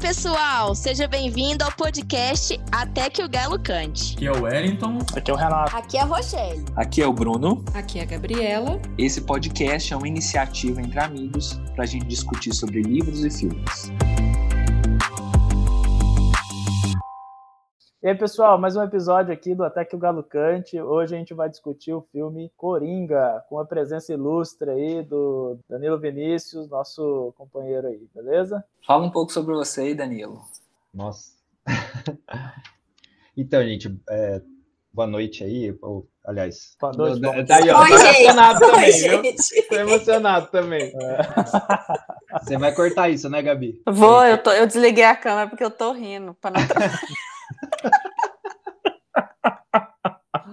pessoal! Seja bem-vindo ao podcast Até que o Galo Cante. Aqui é o Wellington. Aqui é o Renato. Aqui é a Rochelle. Aqui é o Bruno. Aqui é a Gabriela. Esse podcast é uma iniciativa entre amigos para a gente discutir sobre livros e filmes. E aí, pessoal, mais um episódio aqui do Até que o Galo Cante. Hoje a gente vai discutir o filme Coringa, com a presença ilustre aí do Danilo Vinícius, nosso companheiro aí, beleza? Fala um pouco sobre você aí, Danilo. Nossa. então, gente, é, boa noite aí. Ou, aliás, boa noite. Tá, tá aí, ó, Oi, tá gente. emocionado Oi, também, viu? gente. Tô emocionado também. Você vai cortar isso, né, Gabi? Vou, eu, tô, eu desliguei a câmera porque eu tô rindo. Pra não...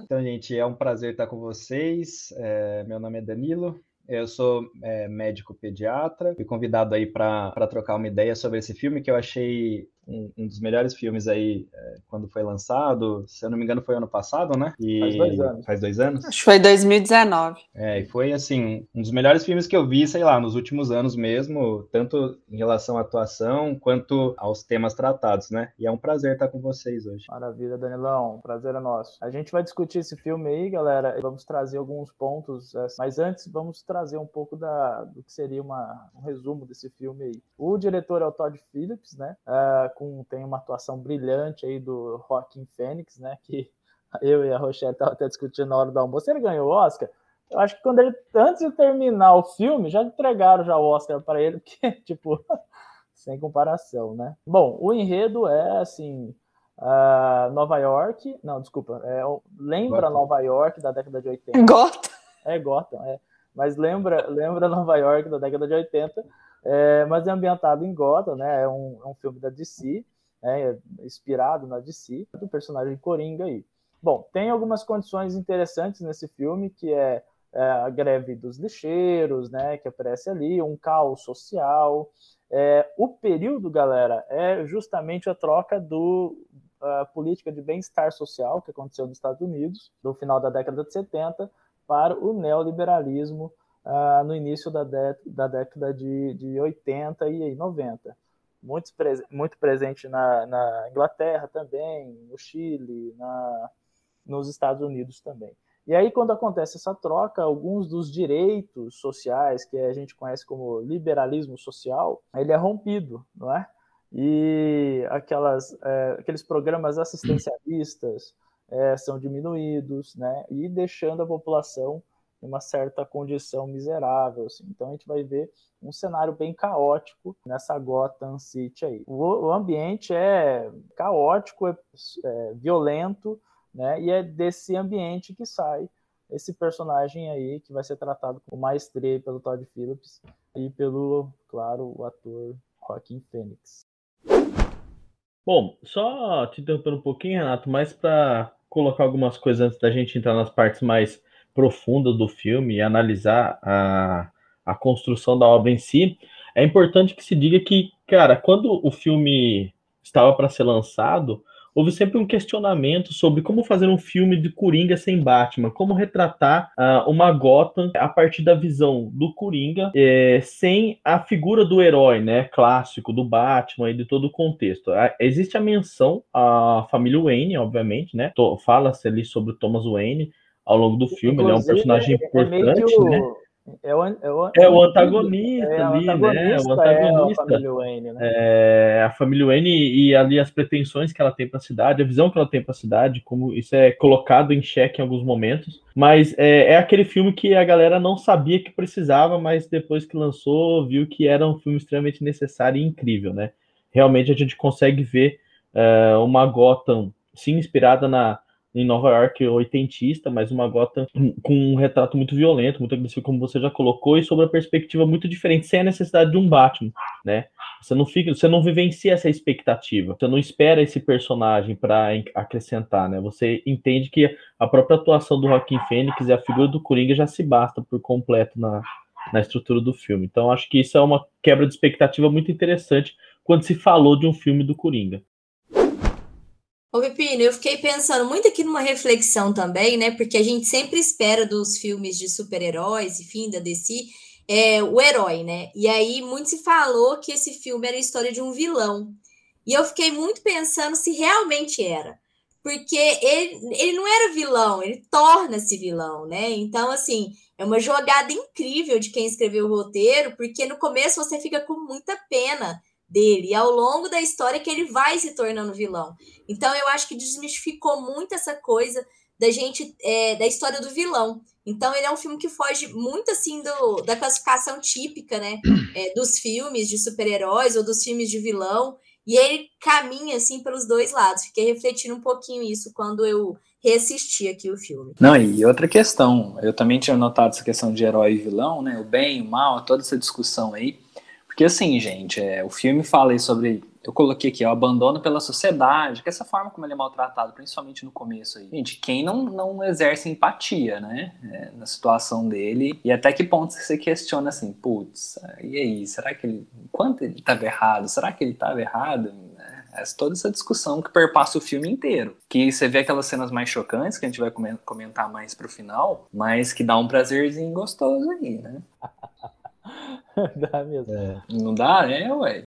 Então, gente, é um prazer estar com vocês. É, meu nome é Danilo. Eu sou é, médico pediatra. Fui convidado aí para trocar uma ideia sobre esse filme que eu achei um, um dos melhores filmes aí é, quando foi lançado. Se eu não me engano, foi ano passado, né? E Faz dois anos. Faz dois anos? Acho que foi 2019. É, e foi assim, um dos melhores filmes que eu vi, sei lá, nos últimos anos mesmo, tanto em relação à atuação quanto aos temas tratados, né? E é um prazer estar com vocês hoje. Maravilha, Danilão. Prazer é nosso. A gente vai discutir esse filme aí, galera. e Vamos trazer alguns pontos, é, mas antes vamos trazer um pouco da, do que seria uma, um resumo desse filme aí. O diretor é o Todd Phillips, né? É, com, tem uma atuação brilhante aí do Joaquin Phoenix, né? Que eu e a Rochelle estavam até discutindo na hora do almoço. Ele ganhou o Oscar. Eu acho que quando ele, antes de terminar o filme, já entregaram já o Oscar para ele, porque, tipo, sem comparação, né? Bom, o enredo é, assim, uh, Nova York, não, desculpa, é, lembra Gotham. Nova York da década de 80. Gota. É Gotham, é. Mas lembra, lembra Nova York da década de 80, é, mas é ambientado em Gotham, né? É um, é um filme da DC, né? inspirado na DC, do personagem Coringa aí. Bom, tem algumas condições interessantes nesse filme, que é, é a greve dos lixeiros, né? Que aparece ali, um caos social. É, o período, galera, é justamente a troca do a política de bem-estar social que aconteceu nos Estados Unidos, no final da década de 70, para o neoliberalismo uh, no início da, da década de, de 80 e 90. Muito, muito presente na, na, Inglaterra também, no Chile, na, nos Estados Unidos também. E aí, quando acontece essa troca, alguns dos direitos sociais, que a gente conhece como liberalismo social, ele é rompido, não é? E aquelas, é, aqueles programas assistencialistas é, são diminuídos, né? E deixando a população uma certa condição miserável. Assim. Então a gente vai ver um cenário bem caótico nessa Gotham City aí. O, ambiente é caótico, é, é, violento, né? E é desse ambiente que sai esse personagem aí que vai ser tratado com maestria pelo Todd Phillips e pelo, claro, o ator Joaquim Phoenix. Bom, só te interrompendo um pouquinho, Renato, mais para colocar algumas coisas antes da gente entrar nas partes mais profundas do filme e analisar a, a construção da obra em si, é importante que se diga que, cara, quando o filme estava para ser lançado, houve sempre um questionamento sobre como fazer um filme de Coringa sem Batman, como retratar uh, uma Gotham a partir da visão do Coringa, eh, sem a figura do herói, né, clássico do Batman e de todo o contexto. Uh, existe a menção à família Wayne, obviamente, né, fala-se ali sobre Thomas Wayne ao longo do filme, ele é um personagem importante, o... né? É o, é o, é o antagonista é, ali, né? O antagonista. É a família Wayne, né? É, a família Wayne e ali as pretensões que ela tem para a cidade, a visão que ela tem para a cidade, como isso é colocado em xeque em alguns momentos. Mas é, é, aquele filme que a galera não sabia que precisava, mas depois que lançou, viu que era um filme extremamente necessário e incrível, né? Realmente a gente consegue ver é, uma Gotham, sim, inspirada na, em Nova York oitentista, mas uma Gotham com um retrato muito violento, muito agressivo, como você já colocou, e sobre a perspectiva muito diferente, sem a necessidade de um Batman, né? Você não fica, você não vivencia essa expectativa, você não espera esse personagem para acrescentar, né? Você entende que a própria atuação do Joaquim Fênix e a figura do Coringa já se basta por completo na, na estrutura do filme. Então acho que isso é uma quebra de expectativa muito interessante quando se falou de um filme do Coringa. Ô, Pepino, eu fiquei pensando muito aqui numa reflexão também, né? Porque a gente sempre espera dos filmes de super-heróis, enfim, da DC, é, o herói, né? E aí muito se falou que esse filme era a história de um vilão. E eu fiquei muito pensando se realmente era. Porque ele, ele não era vilão, ele torna-se vilão, né? Então, assim, é uma jogada incrível de quem escreveu o roteiro, porque no começo você fica com muita pena dele, e ao longo da história que ele vai se tornando vilão. Então, eu acho que desmistificou muito essa coisa da gente, é, da história do vilão. Então, ele é um filme que foge muito, assim, do, da classificação típica, né? É, dos filmes de super-heróis ou dos filmes de vilão. E ele caminha, assim, pelos dois lados. Fiquei refletindo um pouquinho isso quando eu reassisti aqui o filme. Não, e outra questão. Eu também tinha notado essa questão de herói e vilão, né? O bem, o mal, toda essa discussão aí. Porque, assim, gente, é, o filme fala sobre eu coloquei aqui, o abandono pela sociedade, que é essa forma como ele é maltratado, principalmente no começo aí. Gente, quem não, não exerce empatia, né, é, na situação dele, e até que ponto você questiona assim, putz, e aí, será que ele, quanto ele estava errado? Será que ele estava errado? É, toda essa discussão que perpassa o filme inteiro. Que você vê aquelas cenas mais chocantes, que a gente vai comentar mais pro final, mas que dá um prazerzinho gostoso aí, né? dá mesmo. É. Não dá? É, ué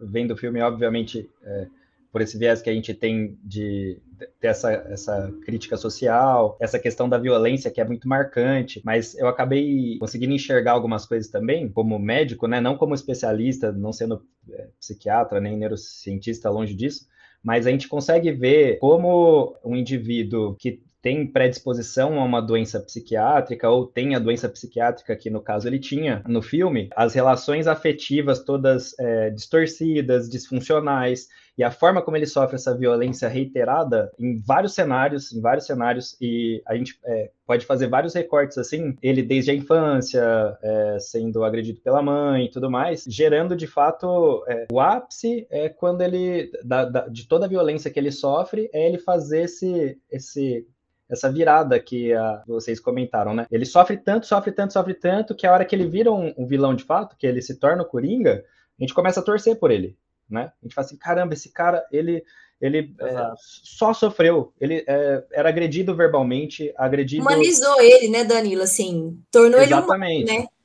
vendo o filme, obviamente, é, por esse viés que a gente tem de ter essa, essa crítica social, essa questão da violência que é muito marcante, mas eu acabei conseguindo enxergar algumas coisas também, como médico, né, não como especialista, não sendo é, psiquiatra nem neurocientista, longe disso, mas a gente consegue ver como um indivíduo que tem predisposição a uma doença psiquiátrica ou tem a doença psiquiátrica que no caso ele tinha no filme, as relações afetivas todas é, distorcidas, disfuncionais e a forma como ele sofre essa violência reiterada em vários cenários, em vários cenários e a gente é, pode fazer vários recortes assim, ele desde a infância é, sendo agredido pela mãe e tudo mais, gerando de fato é, o ápice é quando ele da, da, de toda a violência que ele sofre é ele fazer esse esse essa virada que uh, vocês comentaram, né? Ele sofre tanto, sofre tanto, sofre tanto, que a hora que ele vira um, um, vilão de fato, que ele se torna o Coringa, a gente começa a torcer por ele, né? A gente fala assim, caramba, esse cara, ele ele é, só sofreu. Ele é, era agredido verbalmente, agredido. Humanizou ele, né, Danilo? Assim, tornou Exatamente. ele humano, né?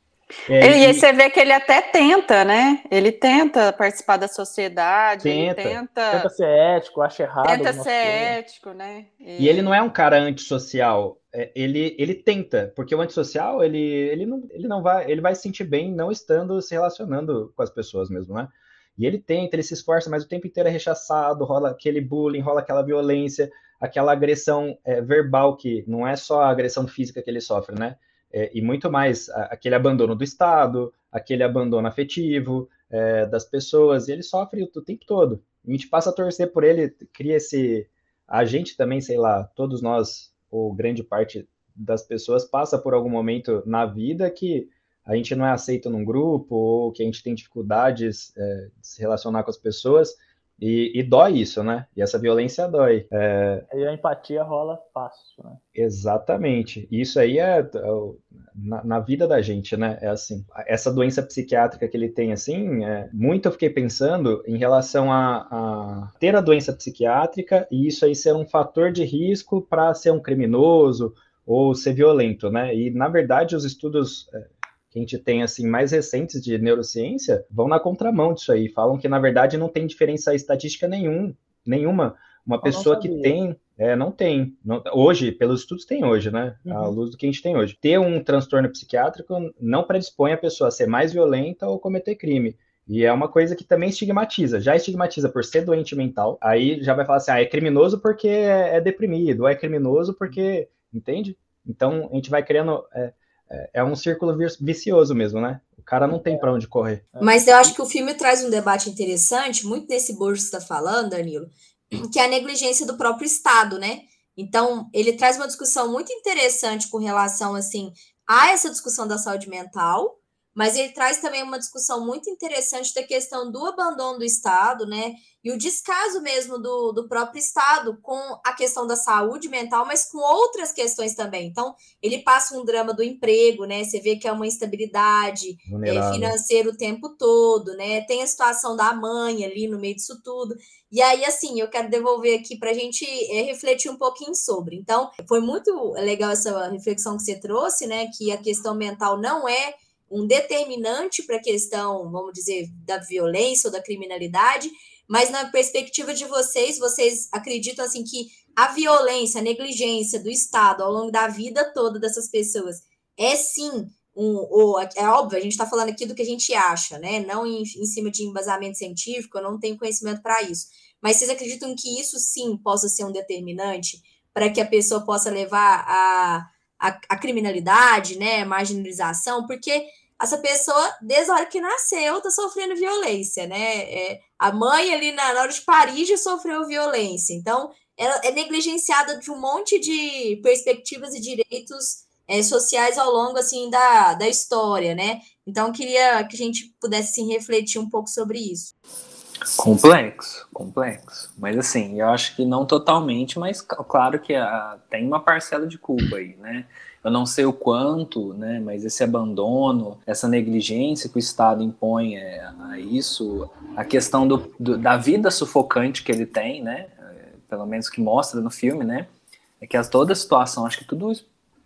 É, ele, e você vê que ele até tenta, né? Ele tenta participar da sociedade, tenta, ele tenta... Tenta ser ético, acha errado. Tenta ser ético, né? E... e... ele não é um cara antissocial. É, ele, ele tenta, porque o antissocial, ele, ele, não, ele não vai, ele vai se sentir bem não estando se relacionando com as pessoas mesmo, né? E ele tenta, ele se esforça, mas o tempo inteiro é rechaçado, rola aquele bullying, rola aquela violência, aquela agressão é, verbal que não é só a agressão física que ele sofre, né? É, e muito mais aquele abandono do Estado, aquele abandono afetivo é, das pessoas, e ele sofre o, tempo todo. A gente passa a torcer por ele, cria esse. A gente também, sei lá, todos nós, ou grande parte das pessoas, passa por algum momento na vida que a gente não é aceito num grupo, ou que a gente tem dificuldades é, de se relacionar com as pessoas, e, e, dói isso, né? E essa violência dói. É... E a empatia rola fácil, né? Exatamente. Isso aí é, é na, na, vida da gente, né? É assim. Essa doença psiquiátrica que ele tem, assim, é, muito eu fiquei pensando em relação a, a ter a doença psiquiátrica e isso aí ser um fator de risco para ser um criminoso ou ser violento, né? E na verdade os estudos é, que a gente tem assim mais recentes de neurociência vão na contramão disso aí, falam que na verdade não tem diferença estatística nenhum, nenhuma. Uma pessoa que tem, é, não tem. Não, hoje, pelos estudos tem hoje, né? Uhum. À luz do que a gente tem hoje. Ter um transtorno psiquiátrico não predispõe a pessoa a ser mais violenta ou cometer crime. E é uma coisa que também estigmatiza. Já estigmatiza por ser doente mental. Aí já vai falar assim: ah, é criminoso porque é, é deprimido, ou é criminoso porque. Entende? Então a gente vai criando. É, é, é um círculo vicioso mesmo, né? O cara não tem para onde correr. Mas eu acho que o filme traz um debate interessante, muito nesse bolso que você está falando, Danilo, que é a negligência do próprio Estado, né? Então, ele traz uma discussão muito interessante com relação, assim, a essa discussão da saúde mental, mas ele traz também uma discussão muito interessante da questão do abandono do Estado, né? E o descaso mesmo do, do próprio Estado com a questão da saúde mental, mas com outras questões também. Então, ele passa um drama do emprego, né? Você vê que é uma instabilidade é, financeira o tempo todo, né? Tem a situação da mãe ali no meio disso tudo. E aí, assim, eu quero devolver aqui para a gente é, refletir um pouquinho sobre. Então, foi muito legal essa reflexão que você trouxe, né? Que a questão mental não é um determinante para a questão, vamos dizer, da violência ou da criminalidade, mas na perspectiva de vocês, vocês acreditam assim que a violência, a negligência do Estado ao longo da vida toda dessas pessoas é sim um, ou, é óbvio, a gente está falando aqui do que a gente acha, né? Não em, em cima de embasamento científico, eu não tenho conhecimento para isso. Mas vocês acreditam que isso sim possa ser um determinante para que a pessoa possa levar a, a, a criminalidade, né? Marginalização, porque essa pessoa, desde a hora que nasceu, está sofrendo violência, né? É, a mãe ali na, na hora de Paris já sofreu violência. Então, ela é negligenciada de um monte de perspectivas e direitos é, sociais ao longo assim da, da história, né? Então queria que a gente pudesse assim, refletir um pouco sobre isso. Complexo, complexo. Mas assim, eu acho que não totalmente, mas claro que a, tem uma parcela de culpa aí, né? Eu não sei o quanto, né? Mas esse abandono, essa negligência que o Estado impõe é, a isso, a questão do, do, da vida sufocante que ele tem, né? Pelo menos que mostra no filme, né? É que toda a situação, acho que tudo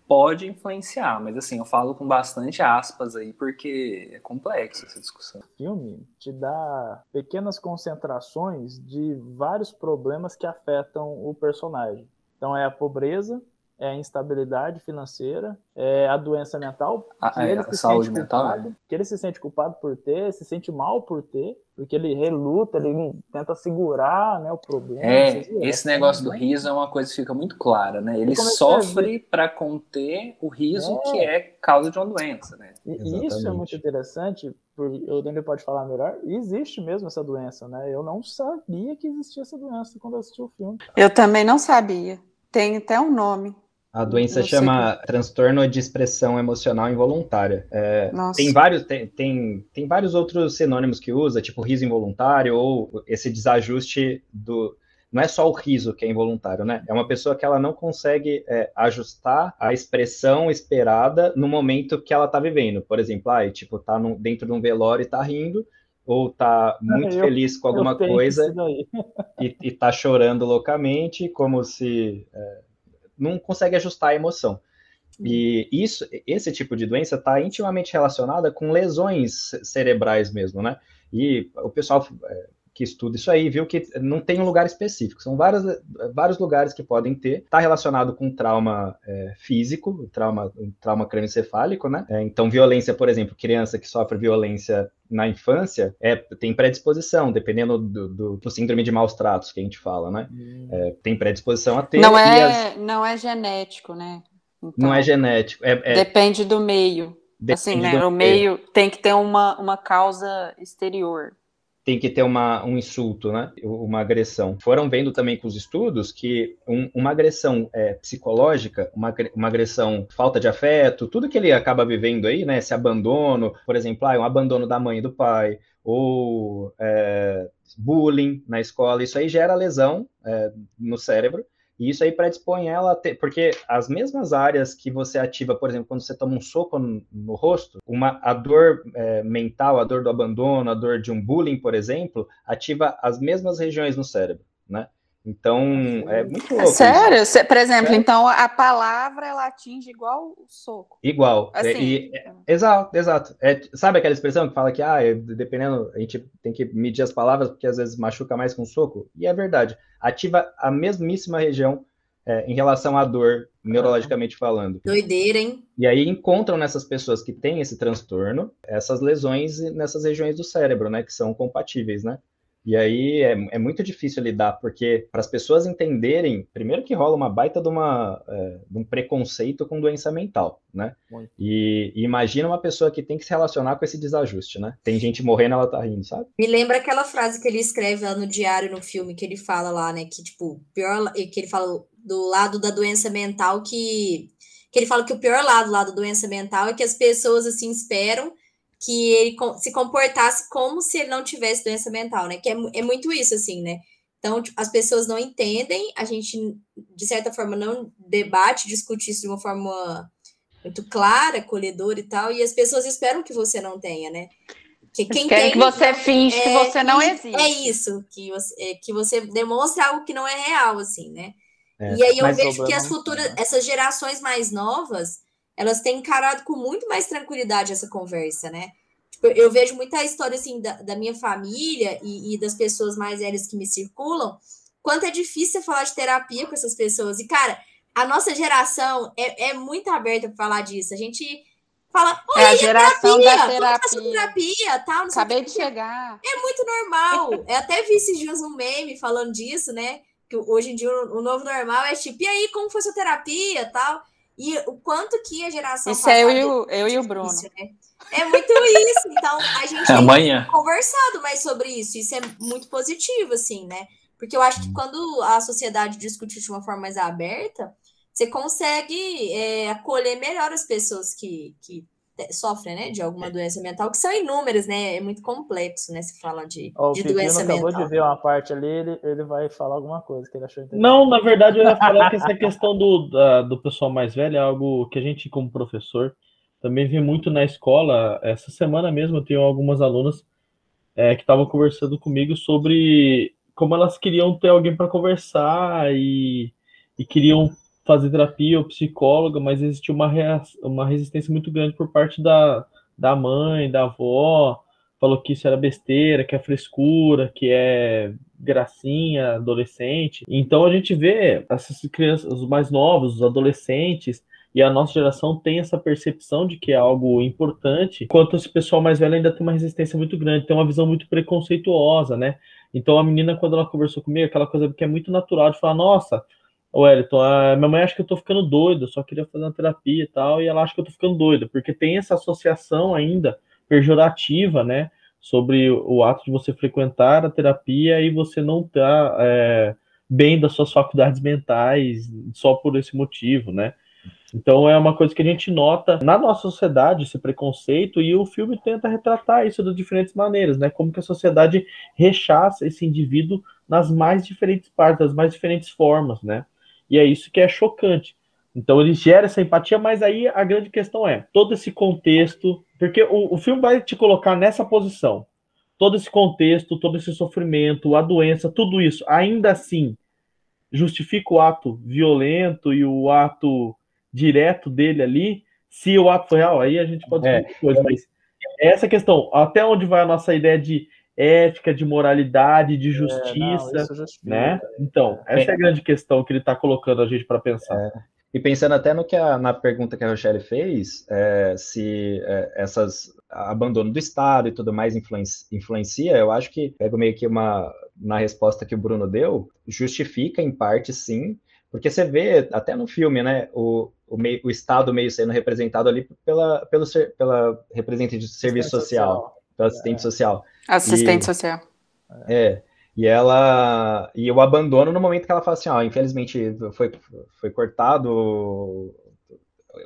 pode influenciar, mas assim, eu falo com bastante aspas aí, porque é complexo essa discussão. O filme te dá pequenas concentrações de vários problemas que afetam o personagem. Então é a pobreza, é a instabilidade financeira, é a doença mental, a, que ele a saúde mental, culpado, que ele se sente culpado por ter, se sente mal por ter, porque ele reluta, ele tenta segurar, né, o problema. É, esse negócio do riso é uma coisa que fica muito clara, né? Ele sofre para conter o riso é. que é causa de uma doença, né? E isso é muito interessante, porque o Daniel pode falar melhor, existe mesmo essa doença, né? Eu não sabia que existia essa doença quando eu assisti o filme. Eu também não sabia. Tem até um nome. A doença chama que... transtorno de expressão emocional involuntária. É, tem, vários, tem, tem, tem vários outros sinônimos que usa, tipo riso involuntário ou esse desajuste do. Não é só o riso que é involuntário, né? É uma pessoa que ela não consegue é, ajustar a expressão esperada no momento que ela está vivendo. Por exemplo, ah, tipo, tá no, dentro de um velório e tá rindo, ou tá muito eu, feliz com alguma coisa e, e tá chorando loucamente, como se é, não consegue ajustar a emoção. E isso, esse tipo de doença está intimamente relacionada com lesões cerebrais mesmo, né? E o pessoal é, que estuda isso aí viu que não tem um lugar específico, são vários, vários lugares que podem ter. Está relacionado com trauma é, físico, trauma, trauma crânioencefálico, né? É, então, violência, por exemplo, criança que sofre violência na infância é, tem predisposição, dependendo do, do, do, síndrome de maus tratos que a gente fala, né? Hum. É, tem predisposição a ter. Não é, as... não é genético, né? Então, não é genético. É, é... Depende do meio. Depende assim, né? O meio tem que ter uma, uma causa exterior tem que ter uma, um insulto, né? uma agressão. Foram vendo também com os estudos que um, uma agressão é, psicológica, uma, uma agressão falta de afeto, tudo que ele acaba vivendo aí, né? Esse abandono, por exemplo, ah, um abandono da mãe e do pai, ou é, bullying na escola, isso aí gera lesão é, no cérebro e isso aí predispõe ela a ter, porque as mesmas áreas que você ativa, por exemplo, quando você toma um soco no, no rosto, uma, a dor é, mental, a dor do abandono, a dor de um bullying, por exemplo, ativa as mesmas regiões no cérebro, né? Então, é muito louco. Sério? Isso. Por exemplo, é. então a palavra ela atinge igual o soco. Igual. É, assim. E, é, exato, exato. É, sabe aquela expressão que fala que, ah, dependendo, a gente tem que medir as palavras porque às vezes machuca mais com soco? E é verdade. Ativa a mesmíssima região é, em relação à dor, neurologicamente falando. Doideira, hein? E aí encontram nessas pessoas que têm esse transtorno, essas lesões nessas regiões do cérebro, né, que são compatíveis, né? E aí é, é muito difícil lidar, porque para as pessoas entenderem, primeiro que rola uma baita de, uma, é, de um preconceito com doença mental, né? E, e, imagina uma pessoa que tem que se relacionar com esse desajuste, né? Tem gente morrendo, ela tá rindo, sabe? Me lembra aquela frase que ele escreve lá no diário, no filme, que ele fala lá, né? Que, tipo, pior, que ele fala do lado da doença mental que... Que ele fala que o pior lado lá da doença mental é que as pessoas, assim, esperam que ele se comportasse como se ele não tivesse doença mental, né? Que é, é muito isso, assim, né? Então, tipo, as pessoas não entendem, a gente, de certa forma, não debate, discute isso de uma forma muito clara, acolhedora e tal, e as pessoas esperam que você não tenha, né? Que quem tem, que você finge é, que você não existe. É isso, que você, é, que você demonstra algo que não é real, assim, né? É, e aí eu vejo que as futuras, essas gerações mais novas, elas têm encarado com muito mais tranquilidade essa conversa, né? Tipo, eu vejo muita história assim da, da minha família e, e, das pessoas mais velhas que me circulam, quanto é difícil falar de terapia com essas pessoas. E, cara, a nossa geração é, é muito aberta para falar disso. A gente fala, é a geração terapia, da terapia. terapia tal, Acabei de chegar. É muito normal. Eu até vi esses dias um meme falando disso, né? Que hoje em dia o, o novo normal é tipo, e aí, como foi sua terapia tal? E o quanto que a geração. Isso é eu e o, eu e o Bruno. né? É muito isso. Então, a gente é amanhã. tem conversado mais sobre isso. Isso é muito positivo, assim, né? Porque eu acho que quando a sociedade discute de uma forma mais aberta, você consegue é, acolher melhor as pessoas que, que sofrem, né, de alguma doença mental, que são inúmeras, né? É muito complexo, né? Se fala de, oh, de doença mental. acabou de ver uma parte ali, ele, ele vai falar alguma coisa que ele achou interessante. Não, na verdade, eu ia falar que essa questão do, da, do pessoal mais velho é algo que a gente, como professor, também vê muito na escola. Essa semana mesmo eu tenho algumas alunas é, que estavam conversando comigo sobre como elas queriam ter alguém para conversar e, e queriam fazer terapia ou psicóloga, mas existia uma, uma resistência muito grande por parte da, da mãe, da avó, falou que isso era besteira, que é frescura, que é gracinha, adolescente. Então a gente vê essas crianças, os mais novos, os adolescentes, e a nossa geração tem essa percepção de que é algo importante, enquanto esse pessoal mais velho ainda tem uma resistência muito grande, tem uma visão muito preconceituosa, né? Então a menina, quando ela conversou comigo, aquela coisa que é muito natural de falar, nossa, Ô, Wellington, a minha mãe acha que eu tô ficando doido, só queria fazer uma terapia e tal, e ela acha que eu tô ficando doido, porque tem essa associação ainda pejorativa, né, sobre o ato de você frequentar a terapia e você não tá é, bem das suas faculdades mentais só por esse motivo, né. Então é uma coisa que a gente nota na nossa sociedade, esse preconceito, e o filme tenta retratar isso de diferentes maneiras, né? Como que a sociedade rechaça esse indivíduo nas mais diferentes partes, das mais diferentes formas, né? E é isso que é chocante. Então ele gera essa empatia, mas aí a grande questão é todo esse contexto, porque o, o filme vai te colocar nessa posição. Todo esse contexto, todo esse sofrimento, a doença, tudo isso, ainda assim, justifica o ato violento e o ato direto dele ali. Se o ato foi real, aí a gente pode é. coisa, mas essa questão, até onde vai a nossa ideia de ética, de moralidade, de justiça, é, não, né? Então, essa é a grande questão que ele está colocando a gente para pensar. É. E pensando até no que a, na pergunta que a Rochelle fez, é, se é, essas abandono do Estado e tudo mais influencia, influencia, eu acho que pego meio que uma na resposta que o Bruno deu, justifica em parte sim, porque você vê até no filme, né, o, o, meio, o Estado meio sendo representado ali pela, pelo, pela representante de serviço social, social, pelo assistente é. social. Assistente e, social. É. E ela. E eu abandono no momento que ela fala assim: ó, infelizmente foi, foi cortado o,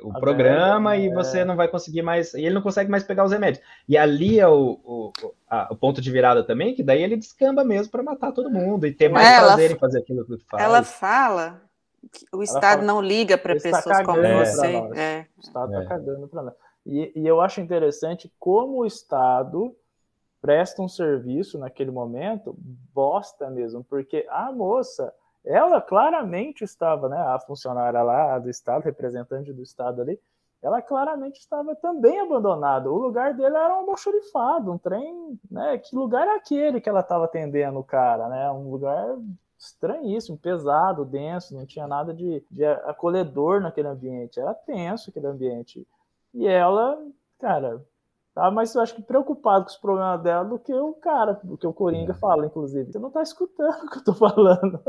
o programa e você é. não vai conseguir mais. E ele não consegue mais pegar os remédios. E ali é o, o, a, o ponto de virada também, que daí ele descamba mesmo para matar todo mundo e ter mais ela, prazer em fazer aquilo que faz. Ela fala que o Estado fala, não liga para tá pessoas tá como você. É. O Estado está é. cagando para nós. E, e eu acho interessante como o Estado presta um serviço naquele momento, bosta mesmo, porque a moça, ela claramente estava, né, a funcionária lá do Estado, representante do Estado ali, ela claramente estava também abandonada. O lugar dele era um almoxorifado, um trem, né? Que lugar é aquele que ela estava atendendo o cara, né? Um lugar estranhíssimo, pesado, denso, não tinha nada de, de acolhedor naquele ambiente, era tenso aquele ambiente. E ela, cara, Tá mais, eu acho que preocupado com os problemas dela do que o cara, do que o Coringa fala, inclusive. Você não tá escutando o que eu tô falando.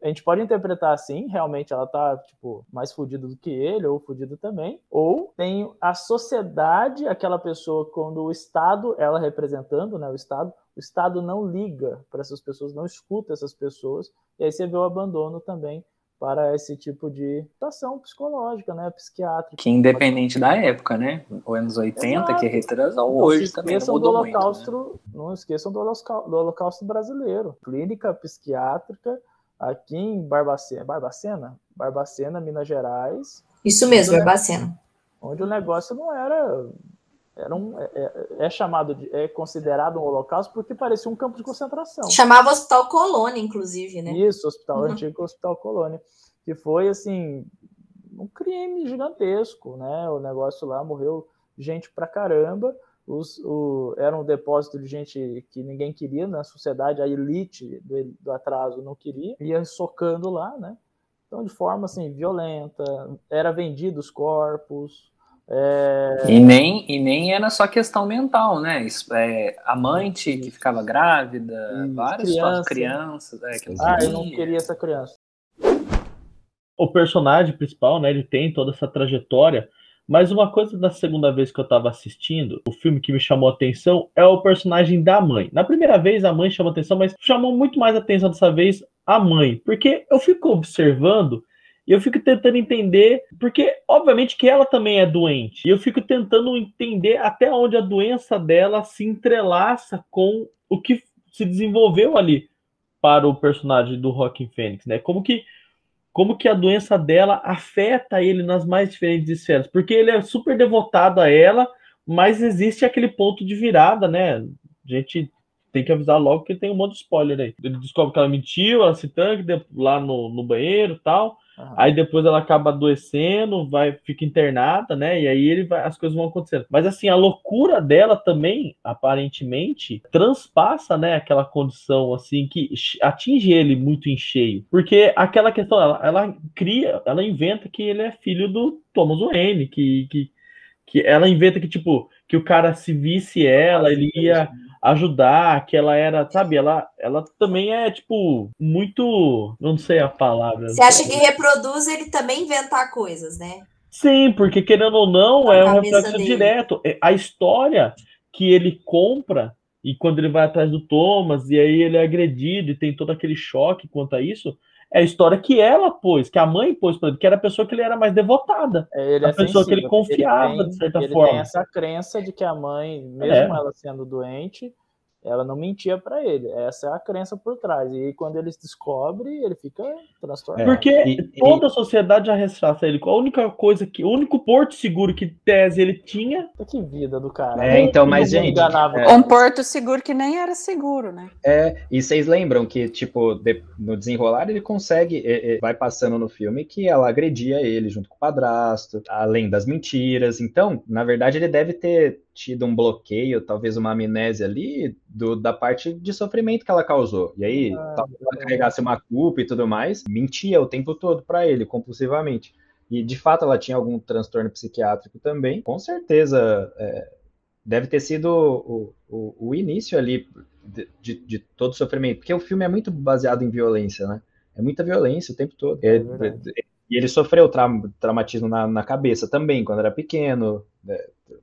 A gente pode interpretar assim, realmente ela tá, tipo, mais fodida do que ele, ou fodida também. Ou tem a sociedade, aquela pessoa, quando o Estado, ela representando, né, o Estado, o Estado não liga para essas pessoas, não escuta essas pessoas, e aí você vê o abandono também para esse tipo de situação psicológica, né, psiquiátrica. Que independente da época, né, os anos 80, Exato. que é retrasou hoje também não mudou do holocausto, muito, né? Não esqueçam do holocausto, do holocausto brasileiro, clínica psiquiátrica aqui em Barbacena, Barbacena, Barbacena, Minas Gerais. Isso mesmo, Barbacena. Onde o negócio não era era um, é, é, é, chamado de, é considerado um holocausto porque parecia um campo de concentração. Chamava Hospital Colônia, inclusive, né? Isso, Hospital uhum. Antigo Hospital Colônia, que foi assim um crime gigantesco, né? O negócio lá morreu gente pra caramba. Os, o, era um depósito de gente que ninguém queria na sociedade, a elite do, do atraso não queria, ia socando lá, né? Então, de forma assim, violenta, era vendido os corpos, é... E, nem, e nem era só questão mental, né? É, amante que ficava grávida, várias criança. crianças. É, que ah, eu não queria essa criança. O personagem principal, né? Ele tem toda essa trajetória. Mas uma coisa da segunda vez que eu tava assistindo, o filme que me chamou a atenção é o personagem da mãe. Na primeira vez a mãe chamou atenção, mas chamou muito mais atenção dessa vez a mãe. Porque eu fico observando e eu fico tentando entender, porque obviamente que ela também é doente. E eu fico tentando entender até onde a doença dela se entrelaça com o que se desenvolveu ali para o personagem do Rockin' Fênix, né? Como que como que a doença dela afeta ele nas mais diferentes esferas? Porque ele é super devotado a ela, mas existe aquele ponto de virada, né? A gente tem que avisar logo que tem um monte de spoiler aí. Ele descobre que ela mentiu, ela se tanque lá no, no banheiro tal. Aí depois ela acaba adoecendo, vai, fica internada, né? E aí ele vai, as coisas vão acontecendo. Mas assim, a loucura dela também, aparentemente, transpassa, né, aquela condição assim que atinge ele muito em cheio. Porque aquela questão, ela, ela cria, ela inventa que ele é filho do Thomas Wayne, que, que, que ela inventa que, tipo, que o cara se visse ela, ele ia ajudar, que ela era, sabe, ela, ela também é, tipo, muito. Não sei a palavra. Você acha que reproduz ele também inventar coisas, né? Sim, porque querendo ou não, é um reflexo dele. direto. É, a história que ele compra, e quando ele vai atrás do Thomas, e aí ele é agredido e tem todo aquele choque quanto a isso, é a história que ela pôs, que a mãe pôs para ele, que era a pessoa que ele era mais devotada. É, ele a é pessoa sensível, que ele confiava, ele tem, de certa ele forma. Ele tem essa crença de que a mãe, mesmo é. ela sendo doente, ela não mentia para ele. Essa é a crença por trás. E quando ele descobre, ele fica transtornado. Porque e, toda a sociedade já rechaça ele. A única coisa que, o único porto seguro que tese ele tinha. Que vida do cara. É, então, mas gente, é... um porto seguro que nem era seguro, né? É, e vocês lembram que tipo de, no desenrolar ele consegue, é, é, vai passando no filme que ela agredia ele junto com o padrasto, além das mentiras. Então, na verdade, ele deve ter tido um bloqueio, talvez uma amnésia ali do, da parte de sofrimento que ela causou. E aí, ah, talvez ela carregasse uma culpa e tudo mais, mentia o tempo todo para ele, compulsivamente. E de fato ela tinha algum transtorno psiquiátrico também. Com certeza é, deve ter sido o, o, o início ali de, de, de, todo o sofrimento, porque o filme é muito baseado em violência, né? É muita violência o tempo todo. É, é e ele sofreu tra traumatismo na, na, cabeça também, quando era pequeno. Né?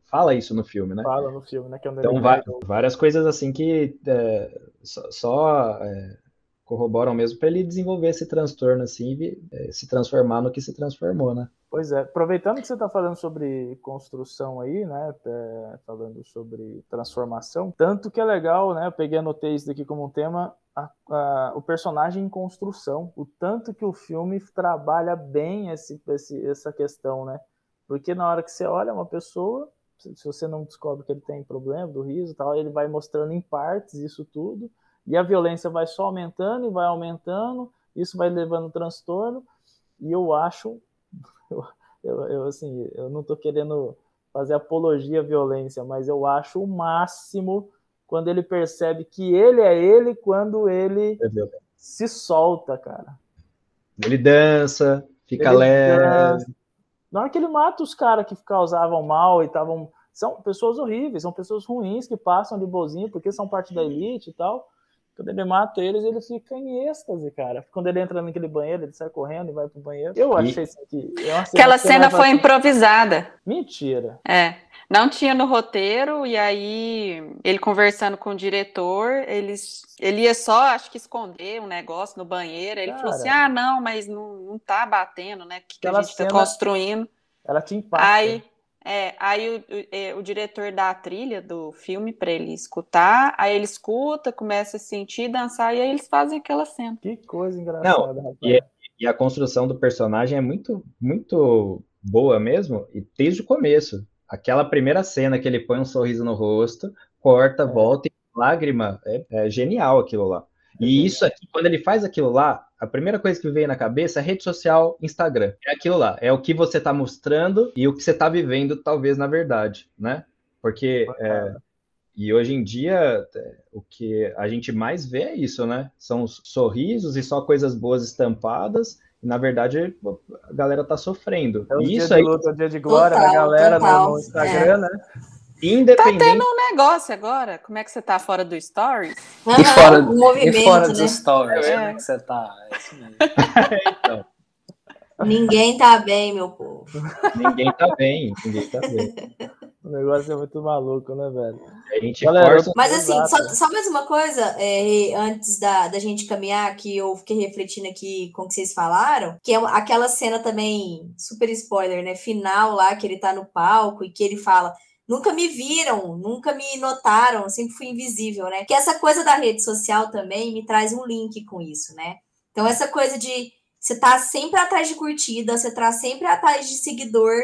Fala isso no filme, né? Fala no filme, né? É então, várias coisas assim que é, só, só é, corroboram mesmo para ele desenvolver esse transtorno assim e é, se transformar no que se transformou, né? Pois é, aproveitando que você está falando sobre construção aí, né, é, falando sobre transformação, tanto que é legal, né, eu peguei anotei isso daqui como um tema, a, a, o personagem em construção, o tanto que o filme trabalha bem esse, esse, essa questão, né, porque na hora que você olha uma pessoa, se você não descobre que ele tem problema do riso e tal, ele vai mostrando em partes isso tudo, e a violência vai só aumentando e vai aumentando, isso vai levando transtorno, e eu acho, eu, eu, assim, eu não estou querendo fazer apologia à violência, mas eu acho o máximo quando ele percebe que ele é ele quando ele é se solta, cara. Ele dança, fica ele leve. Dança. Na hora que ele mata os caras que causavam mal e estavam. São pessoas horríveis, são pessoas ruins que passam de bozinho porque são parte da elite e tal. Quando ele mata eles, ele fica em êxtase, cara. Quando ele entra naquele banheiro, ele sai correndo e vai pro banheiro. Eu achei isso aqui. Aquela cena foi assim. improvisada. Mentira. É. Não tinha no roteiro, e aí ele conversando com o diretor, eles, ele ia só, acho que, esconder um negócio no banheiro. Ele Cara, falou assim: ah, não, mas não, não tá batendo, né? Que, que a gente tá construindo. Ela te impacta. Aí, é, aí o, o, é, o, diretor dá a trilha do filme para ele escutar, aí ele escuta, começa a sentir, dançar, e aí eles fazem aquela cena. Que coisa engraçada, não, e, e, a construção do personagem é muito, muito boa mesmo, e desde o começo. Aquela primeira cena que ele põe um sorriso no rosto, corta, é. volta e lágrima, é, é, genial aquilo lá. E isso aqui, quando ele faz aquilo lá, a primeira coisa que veio na cabeça é rede social, Instagram. É aquilo lá, é o que você está mostrando e o que você está vivendo, talvez, na verdade, né? Porque é, e hoje em dia, é, o que a gente mais vê é isso, né? São sorrisos e só coisas boas estampadas. E, na verdade, a galera tá sofrendo. É o isso dia aí... de luta, o dia de glória total, da galera no, Instagram, é. né? Independente... Tá tendo um negócio agora. Como é que você tá fora do Stories? e fora, e fora né? dos Stories, é. como é que você tá? É isso mesmo. então. Ninguém tá bem, meu povo. Ninguém tá bem, ninguém tá bem. O negócio é muito maluco, né, velho? A gente Galera. Mas assim, só, só, mais uma coisa, é, antes da, da gente caminhar, que eu fiquei refletindo aqui com o que vocês falaram, que é aquela cena também, super spoiler, né? Final lá, que ele tá no palco e que ele fala. Nunca me viram, nunca me notaram, sempre fui invisível, né? Que essa coisa da rede social também me traz um link com isso, né? Então, essa coisa de você tá sempre atrás de curtida, você tá sempre atrás de seguidor,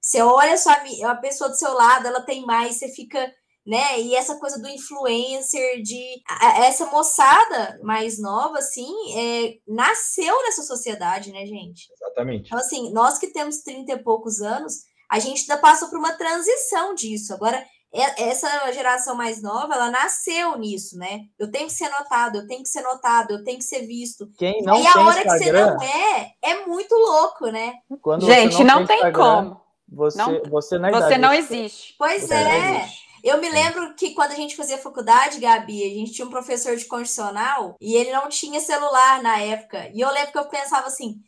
você olha sua, a pessoa do seu lado, ela tem mais, você fica, né? E essa coisa do influencer, de essa moçada mais nova, assim, é, nasceu nessa sociedade, né, gente? Exatamente. Então, assim, nós que temos 30 e poucos anos, a gente ainda passou por uma transição disso. Agora, essa geração mais nova, ela nasceu nisso, né? Eu tenho que ser notado, eu tenho que ser notado, eu tenho que ser visto. Quem não e a hora Instagram, que você não é, é muito louco, né? Gente, não, não tem, tem como. Você não, você, na você não existe. Pois você é. Eu me lembro que quando a gente fazia faculdade, Gabi, a gente tinha um professor de constitucional e ele não tinha celular na época. E eu lembro que eu pensava assim,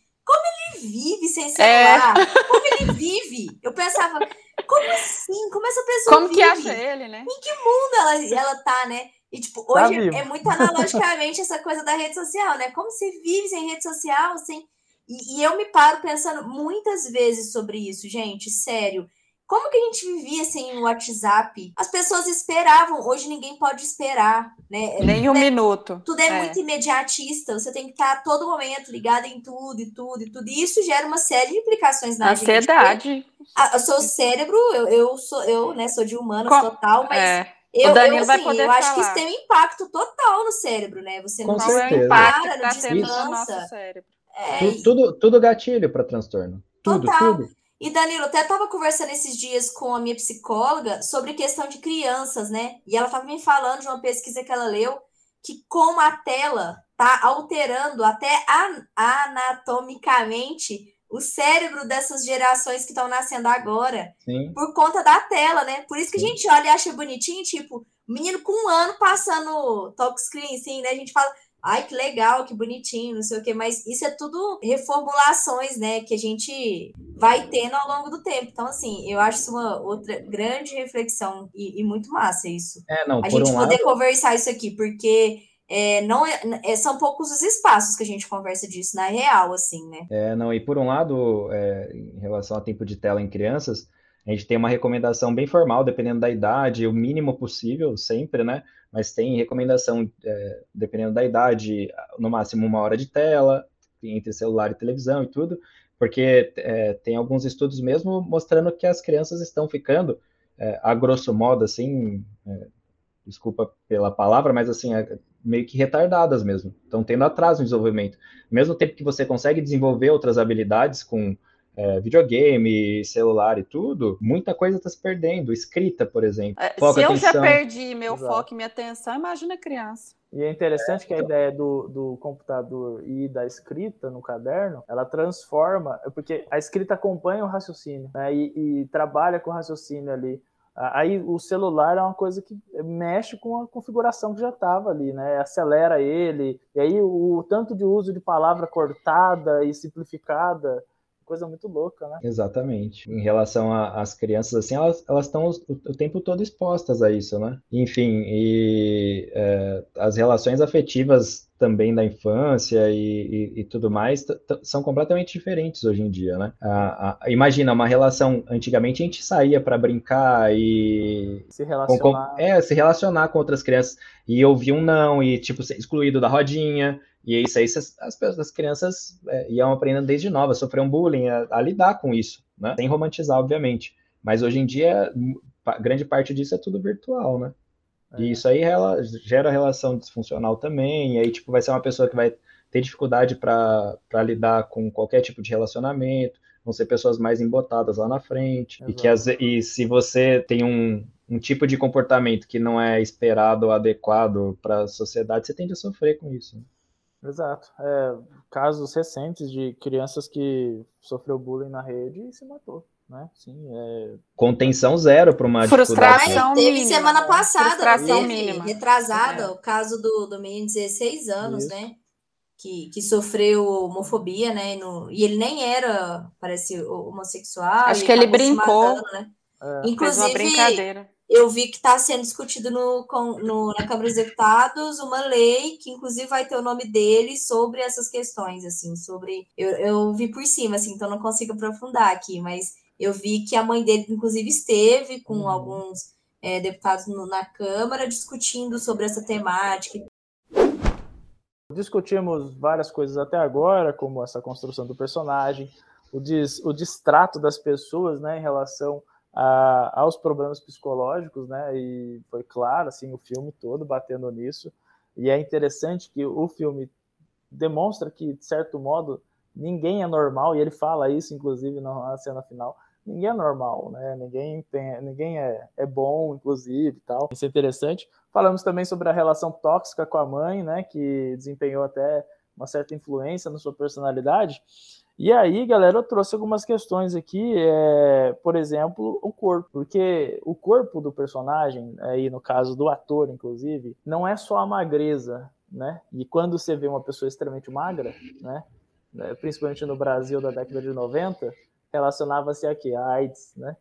ele vive sem é. celular? É. Como ele vive? Eu pensava, como assim? Como essa pessoa Como vive? que acha ele, né? Em que mundo ela, ela tá, né? E, tipo, tá hoje tá é muito analogicamente essa coisa da rede social, né? Como você vive sem rede social, sem e, e, eu me paro pensando muitas vezes sobre isso, gente, sério. Como que a gente vivia sem o WhatsApp? As pessoas esperavam, hoje ninguém pode esperar, né? Nem um é, minuto. Tudo é, é, muito imediatista, você tem que estar a todo momento ligado em tudo e tudo e tudo. E isso gera uma série de implicações na Ansiedade. gente. Ansiedade. O seu cérebro, eu, eu sou, eu, né, sou de humanas Com... total, mas. É. Eu, eu, assim, eu acho que isso tem um impacto total no cérebro, né? Você não Com certeza. é o impacto que tá tendo no nosso cérebro. É, tudo, tudo, tudo, gatilho para transtorno. Tudo, Total. tudo. E Danilo, até estava conversando esses dias com a minha psicóloga sobre questão de crianças, né? E ela estava me falando de uma pesquisa que ela leu que como a tela tá alterando até anatomicamente o cérebro dessas gerações que estão nascendo agora Sim. por conta da tela, né? Por isso que Sim. a gente olha e acha bonitinho, tipo, menino com um ano passando talk screen, assim, né? A gente fala, ai, que legal, que bonitinho, não sei o quê, mas isso é tudo reformulações, né, que a gente vai tendo ao longo do tempo. Então, assim, eu acho isso uma outra grande reflexão e, e muito massa isso. É, não, a gente um poder lado... conversar isso aqui, porque é, não é, é, são poucos os espaços que a gente conversa disso, na real, assim, né? É, não, e por um lado, é, em relação a tempo de tela em crianças, a gente tem uma recomendação bem formal, dependendo da idade, o mínimo possível, sempre, né? mas tem recomendação, é, dependendo da idade, no máximo uma hora de tela, entre celular e televisão e tudo, porque é, tem alguns estudos mesmo mostrando que as crianças estão ficando, é, a grosso modo, assim, é, desculpa pela palavra, mas assim, é, meio que retardadas mesmo, estão tendo atraso no desenvolvimento. Ao mesmo tempo que você consegue desenvolver outras habilidades com é, videogame, celular e tudo, muita coisa está se perdendo. Escrita, por exemplo. É, se eu já perdi meu Exato. foco e minha atenção, imagina criança. E é interessante é, que a ideia do, do computador e da escrita no caderno, ela transforma, porque a escrita acompanha o raciocínio, né, e, e trabalha com o raciocínio ali. Aí o celular é uma coisa que mexe com a configuração que já estava ali, né? Acelera ele, e aí o tanto de uso de palavra cortada e simplificada coisa muito louca, né? Exatamente. Em relação às crianças, assim, elas estão o, o, tempo todo expostas a isso, né? Enfim, e é, as relações afetivas também da infância e, e, e tudo mais são completamente diferentes hoje em dia, né? A, a, imagina uma relação, antigamente a gente saía para brincar e se relacionar. Com, com, é, se relacionar com outras crianças e ouvir um não e tipo ser excluído da rodinha. E isso aí as, as, as crianças é, iam aprendendo desde novas, sofreram bullying, a, a, lidar com isso, né? Sem romantizar, obviamente. Mas hoje em dia, grande parte disso é tudo virtual, né? É. E isso aí ela, gera relação disfuncional também, e aí, tipo, vai ser uma pessoa que vai ter dificuldade para lidar com qualquer tipo de relacionamento, vão ser pessoas mais embotadas lá na frente, e que as, e se você tem um, um tipo de comportamento que não é esperado ou adequado para a sociedade, você tende a sofrer com isso. Exato. É, casos recentes de crianças que sofreu bullying na rede e se matou. Né? Sim, é... Contenção zero para uma frustração Teve mínima. semana passada, frustração teve, mínima. retrasada, é. o caso do, do menino de 16 anos, Isso. né? Que, que sofreu homofobia, né? No, e ele nem era, parece, homossexual. Acho que ele brincou. Matando, né? É. Inclusive, eu vi que está sendo discutido no, no, na Câmara dos Deputados uma lei que, inclusive, vai ter o nome dele sobre essas questões, assim, sobre. Eu, eu vi por cima, assim, então não consigo aprofundar aqui, mas eu vi que a mãe dele, inclusive, esteve com uhum. alguns é, deputados no, na Câmara discutindo sobre essa temática. Discutimos várias coisas até agora, como essa construção do personagem, o, des, o distrato das pessoas né, em relação a, aos problemas psicológicos, né? E foi claro, assim, o filme todo batendo nisso. E é interessante que o filme demonstra que, de certo modo, ninguém é normal, e ele fala isso, inclusive, na cena final, ninguém é normal, né? Ninguém tem, ninguém é, é bom, inclusive, tal. Isso é interessante. Falamos também sobre a relação tóxica com a mãe, né? Que desempenhou até uma certa influência na sua personalidade. E aí, galera, eu trouxe algumas questões aqui, é, por exemplo, o corpo, porque o corpo do personagem, aí no caso do ator, inclusive, não é só a magreza, né? E quando você vê uma pessoa extremamente magra, né? Principalmente no Brasil da década de 90, relacionava-se a quê? A AIDS, né?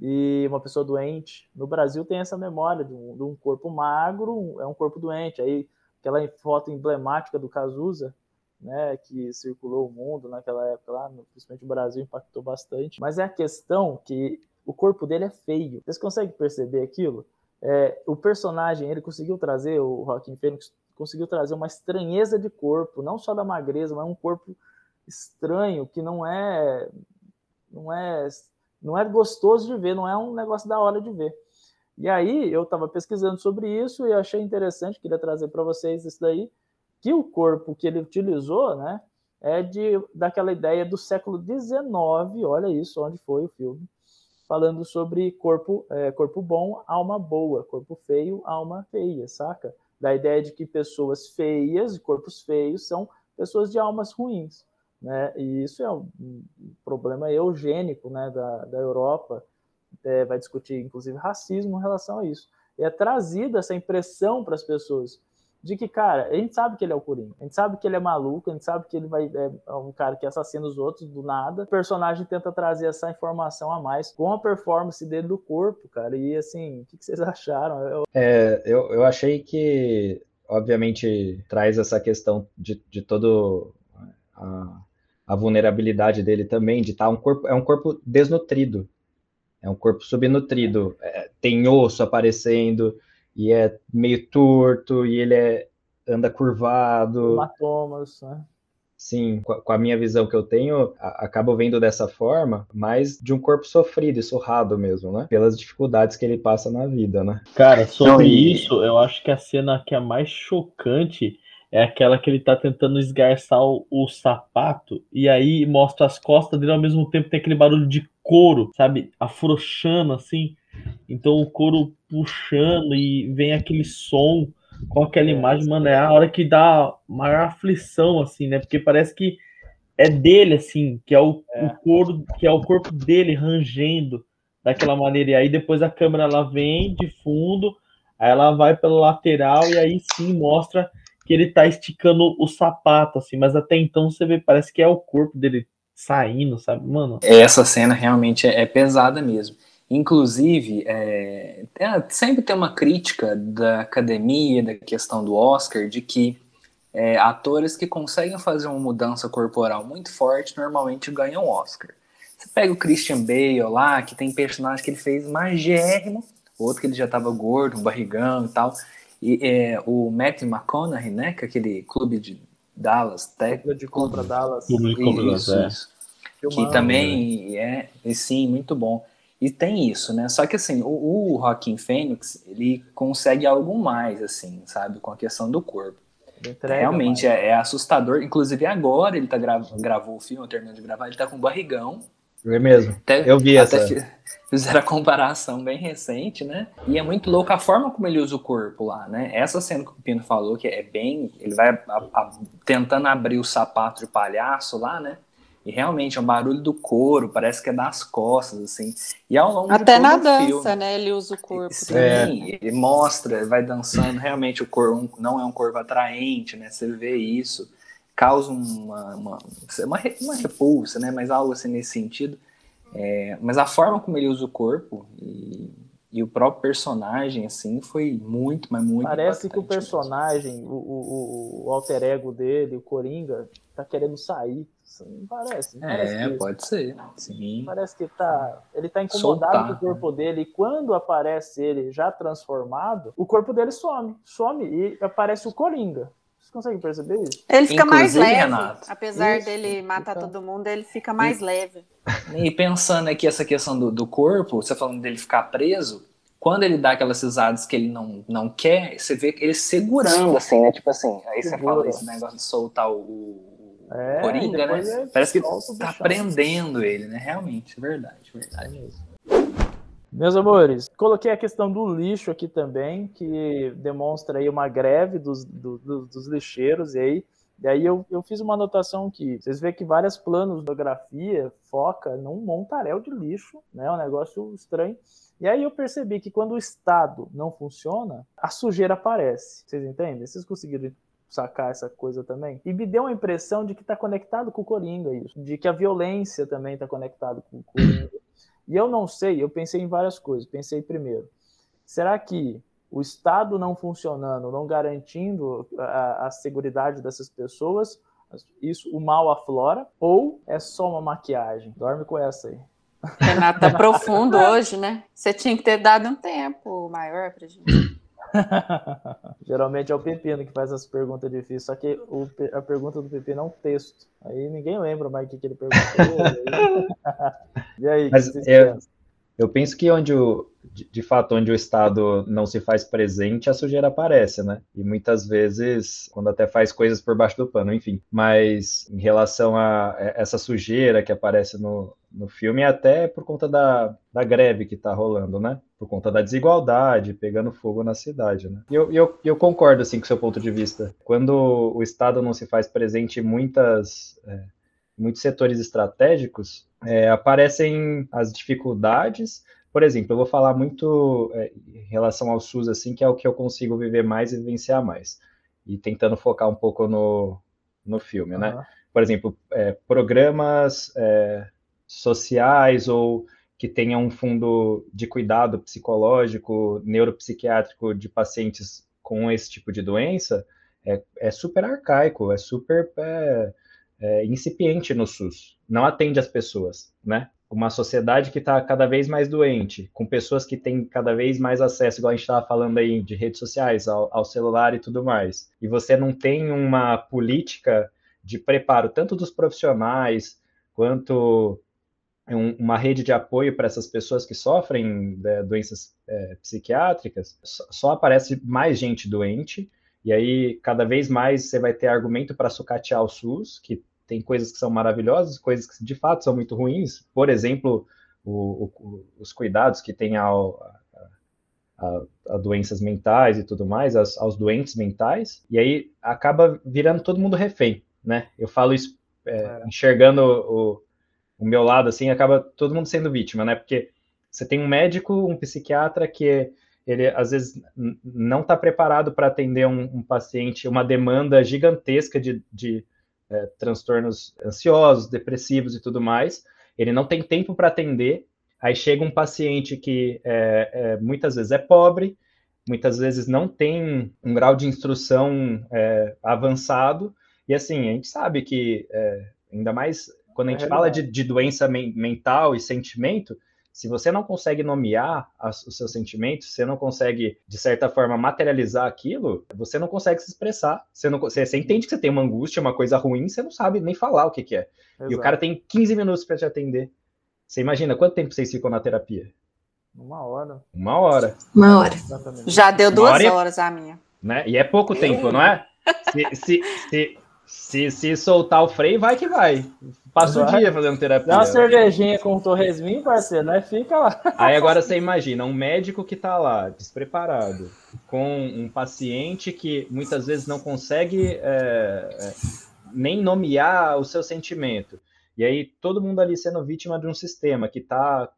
E uma pessoa doente. No Brasil tem essa memória de um, de um corpo magro, é um corpo doente. Aí aquela foto emblemática do Cazuza, né, que circulou o mundo naquela época lá, principalmente o Brasil, impactou bastante. Mas é a questão que o corpo dele é feio. Vocês conseguem perceber aquilo? É, o personagem, ele conseguiu trazer, o Joaquim Fênix conseguiu trazer uma estranheza de corpo, não só da magreza, mas um corpo estranho, que não é não é não é gostoso de ver, não é um negócio da hora de ver. E aí eu estava pesquisando sobre isso e achei interessante, queria trazer para vocês isso daí, que o corpo que ele utilizou, né, é de daquela ideia do século XIX, olha isso, onde foi o filme, falando sobre corpo, é, corpo bom, alma boa, corpo feio, alma feia, saca? Da ideia de que pessoas feias, corpos feios, são pessoas de almas ruins, né? E isso é um problema eugênico, né, da, da Europa, é, vai discutir inclusive racismo em relação a isso. E é trazida essa impressão para as pessoas de que, cara, a gente sabe que ele é o Coringa, a gente sabe que ele é maluco, a gente sabe que ele vai é um cara que assassina os outros do nada. O personagem tenta trazer essa informação a mais com a performance dele do corpo, cara. E assim, o que, vocês acharam? Eu... É, eu, eu achei que, obviamente, traz essa questão de, de todo a vulnerabilidade dele também, de estar tá um corpo, é um corpo desnutrido, é um corpo subnutrido, é, tem osso aparecendo e é meio torto, e ele é, anda curvado. Hematomas, né? Sim, com a minha visão que eu tenho, acabo vendo dessa forma, mas de um corpo sofrido e surrado mesmo, né? Pelas dificuldades que ele passa na vida, né? Cara, sobre isso, eu acho que a cena que é mais chocante é aquela que ele tá tentando esgarçar o, o, sapato e aí mostra as costas dele ao mesmo tempo tem aquele barulho de couro, sabe? Afrouxando assim. Então o couro puxando e vem aquele som com aquela é, imagem, mano, é a hora que dá maior aflição, assim, né? Porque parece que é dele, assim, que é o, é. o couro, que é o corpo dele rangendo daquela maneira. E aí depois a câmera ela vem de fundo, aí ela vai pelo lateral e aí sim mostra que ele tá esticando o sapato, assim, mas até então você vê, parece que é o corpo dele saindo, sabe, mano? Essa cena realmente é, é pesada mesmo. Inclusive, é, sempre tem uma crítica da academia, da questão do Oscar, de que é, atores que conseguem fazer uma mudança corporal muito forte normalmente ganham Oscar. Você pega o Christian Bale lá, que tem personagem que ele fez magérrimo, outro que ele já estava gordo, barrigão e tal. E é, o Matthew McConaughey, né, que é aquele clube de Dallas, Clube de compra Dallas. Clube de compra Dallas, é. Que também né? é, e sim, muito bom. E tem isso, né? Só que assim, o, o Joaquim Fênix, ele consegue algo mais, assim, sabe? Com a questão do corpo. Realmente é, é, assustador. Inclusive agora ele tá gra gravou o filme, terminou de gravar, ele tá com barrigão. É mesmo. Até, eu vi até essa. Fizeram a comparação bem recente, né? E é muito louco a forma como ele usa o corpo lá, né? Essa cena que o Pino falou, que é bem. Ele vai a, a, tentando abrir o sapato de palhaço lá, né? E realmente é um barulho do couro, parece que é das costas, assim. E ao longo Até na dança, filme, né? Ele usa o corpo. Sim, é. ele mostra, ele vai dançando. Realmente o corpo não é um corpo atraente, né? Você vê isso, causa uma, uma, uma, uma repulsa, né? Mas algo assim nesse sentido. É, mas a forma como ele usa o corpo e, e o próprio personagem, assim, foi muito, mas muito. Parece que o personagem, o, o, o alter ego dele, o Coringa, tá querendo sair não parece. É, parece pode ser. Sim. Parece que tá, ele tá incomodado Soltar, com o corpo né? dele. E quando aparece ele já transformado, o corpo dele some. Some e aparece o Coringa. Vocês conseguem perceber isso? Ele fica Inclusive, mais leve. Renato, Apesar isso, dele matar então... todo mundo, ele fica mais e, leve. E pensando aqui essa questão do, do corpo, você falando dele ficar preso, quando ele dá aquelas risadas que ele não, não quer, você vê ele segurando, assim, né? Tipo assim, aí você fala esse negócio de soltar o, é, Coringa, né? Parece que tá prendendo ele, né? Realmente, verdade, verdade. Meus amores, coloquei a questão do lixo aqui também, que demonstra aí uma greve dos, do, do, dos lixeiros, e aí, e aí eu, eu fiz uma anotação aqui. Vocês veem que vários planos de fotografia foca num montaréu de lixo, né? Um negócio estranho. E aí eu percebi que quando o Estado não funciona, a sujeira aparece. Vocês entendem? Vocês conseguiram sacar essa coisa também. E me deu a impressão de que está conectado com o Coringa isso, de que a violência também está conectado com o Coringa. E eu não sei, eu pensei em várias coisas. Pensei primeiro, será que o Estado não funcionando, não garantindo a, a segurança dessas pessoas, isso o mal aflora? Ou é só uma maquiagem? Dorme com essa aí. Renato, tá profundo hoje, né? Você tinha que ter dado um tempo maior pra gente. Geralmente é o Pepino que faz as perguntas difíceis, só que o, a pergunta do Pepino é um texto. Aí ninguém lembra mais o que, que ele perguntou. e aí, Mas eu, eu penso que onde o, de, de, fato, onde o Estado não se faz presente, a sujeira aparece, né? E muitas vezes, quando até faz coisas por baixo do pano, enfim. Mas em relação a essa sujeira que aparece no, no filme, até por conta da, da greve que tá rolando, né? Por conta da desigualdade, pegando fogo na cidade, né? E eu, eu, eu concordo, assim, com o seu ponto de vista. Quando o Estado não se faz presente em muitas... É, muitos setores estratégicos, é, aparecem as dificuldades, por exemplo, eu vou falar muito é, em relação ao SUS, assim, que é o que eu consigo viver mais e vivenciar mais. E tentando focar um pouco no, no filme, uhum. né? Por exemplo, é, programas é, sociais ou que tenham um fundo de cuidado psicológico, neuropsiquiátrico de pacientes com esse tipo de doença, é, é super arcaico, é super é, é, incipiente no SUS. Não atende as pessoas, né? uma sociedade que está cada vez mais doente, com pessoas que têm cada vez mais acesso, igual a gente estava falando aí, de redes sociais, ao, ao, celular e tudo mais, e você não tem uma política de preparo, tanto dos profissionais, quanto um, uma rede de apoio para essas pessoas que sofrem de, doenças é, psiquiátricas, só, só aparece mais gente doente, e aí cada vez mais você vai ter argumento para sucatear o SUS, que tem coisas que são maravilhosas, coisas que de fato são muito ruins. Por exemplo, o, o, os cuidados que tem ao, a, a, doenças mentais e tudo mais, as, aos doentes mentais, e aí acaba virando todo mundo refém, né? Eu falo isso é, é. enxergando o, o meu lado, assim, acaba todo mundo sendo vítima, né? Porque você tem um médico, um psiquiatra que ele às vezes não está preparado para atender um, um, paciente, uma demanda gigantesca de, de é, transtornos ansiosos, depressivos e tudo mais. Ele não tem tempo para atender. Aí chega um paciente que é, é, muitas vezes é pobre, muitas vezes não tem um grau de instrução é, avançado. E assim, a gente sabe que, é, ainda mais quando a gente fala de, de doença men mental e sentimento, se você não consegue nomear as, os seus sentimentos, você não consegue, de certa forma, materializar aquilo, você não consegue se expressar. Você, não, você, você entende que você tem uma angústia, uma coisa ruim, você não sabe nem falar o que, que é. Exato. E o cara tem 15 minutos para te atender. Você imagina quanto tempo vocês ficam na terapia? Uma hora. Uma hora. Uma hora. Exatamente. Já deu duas hora horas a minha. Né? E é pouco tempo, não é? Se, se, se, se, se soltar o freio, vai que vai. Passa o dia fazendo terapia. Dá uma cervejinha com um torresminho, parceiro, né? Fica lá. Aí agora você imagina um médico que está lá, despreparado, com um paciente que muitas vezes não consegue é, é, nem nomear o seu sentimento. E aí todo mundo ali sendo vítima de um sistema que está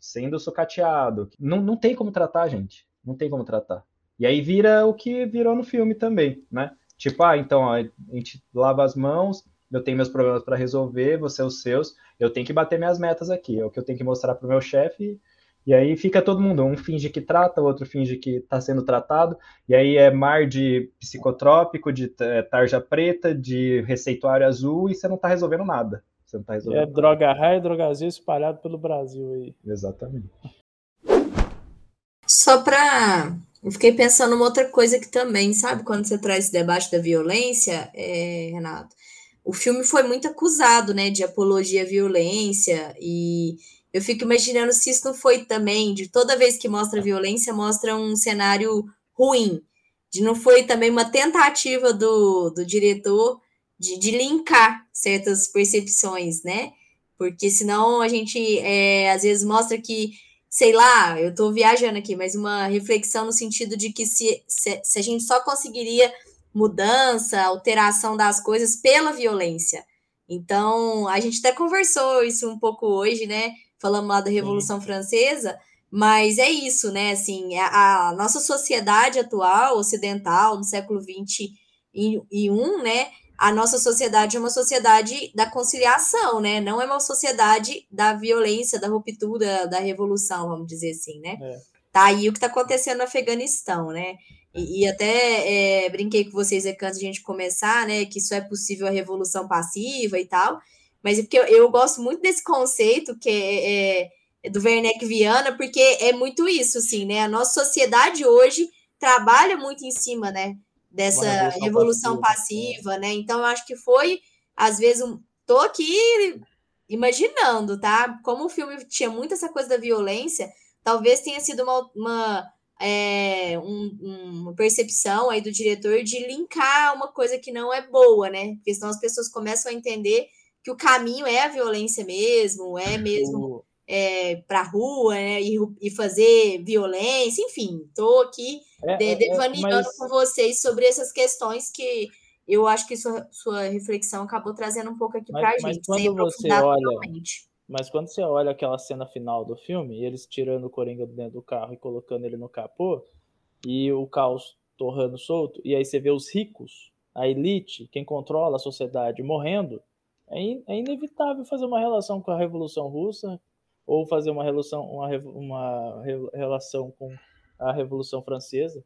sendo sucateado. Não, não tem como tratar, gente. Não tem como tratar. E aí vira o que virou no filme também, né? Tipo, ah, então ó, a gente lava as mãos, eu tenho meus problemas para resolver, você os seus, eu tenho que bater minhas metas aqui, é o que eu tenho que mostrar para o meu chefe. E aí fica todo mundo, um finge que trata, o outro finge que está sendo tratado, e aí é mar de psicotrópico, de eh, tarja preta, de receituário azul, e você não está resolvendo nada. Você não está É resolvendo. droga raia e droga azul espalhado pelo Brasil aí. Exatamente. Só pra. Eu fiquei pensando numa outra coisa que também, sabe, quando você traz esse debate da violência, é, Renato, o filme foi muito acusado, né, de apologia à violência, e eu fico imaginando se isso não foi também, de toda vez que mostra violência, mostra um cenário ruim, de não foi também uma tentativa do, do diretor de, de linkar certas percepções, né, porque senão a gente, é, às vezes, mostra que sei lá, eu estou viajando aqui, mas uma reflexão no sentido de que se, se, se, a gente só conseguiria mudança, alteração das coisas pela violência. Então, a gente até conversou isso um pouco hoje, né? Falamos lá da Revolução Sim. Francesa, mas é isso, né? Assim, a, a nossa sociedade atual, ocidental, no século XXI, né? A nossa sociedade é uma sociedade da conciliação, né? Não é uma sociedade da violência, da ruptura, da revolução, vamos dizer assim, né? É. Tá aí o que está acontecendo no Afeganistão, né? E, e até é, brinquei com vocês aqui antes de a gente começar, né? Que só é possível a revolução passiva e tal. Mas é porque eu, eu gosto muito desse conceito que é, é, do Werneck Viana, porque é muito isso, assim, né? A nossa sociedade hoje trabalha muito em cima, né? Dessa revolução, revolução passiva, passiva, né? Então, eu acho que foi, às vezes, um, tô aqui imaginando, tá? Como o filme tinha muito essa coisa da violência, talvez tenha sido uma, uma, é, um, uma percepção aí do diretor de linkar uma coisa que não é boa, né? Porque senão as pessoas começam a entender que o caminho é a violência mesmo, é mesmo é, para rua né, e, e, fazer violência, enfim, estou aqui é, de, devaneando é, mas... com vocês sobre essas questões que eu acho que sua, sua reflexão acabou trazendo um pouco aqui para a gente. Mas quando você olha, mas quando você olha aquela cena final do filme, eles tirando o Coringa dentro do carro e colocando ele no capô, e o caos torrando solto, e aí você vê os ricos, a elite, quem controla a sociedade morrendo, é, in, é inevitável fazer uma relação com a Revolução Russa, ou fazer uma relação, uma, uma relação com a Revolução Francesa,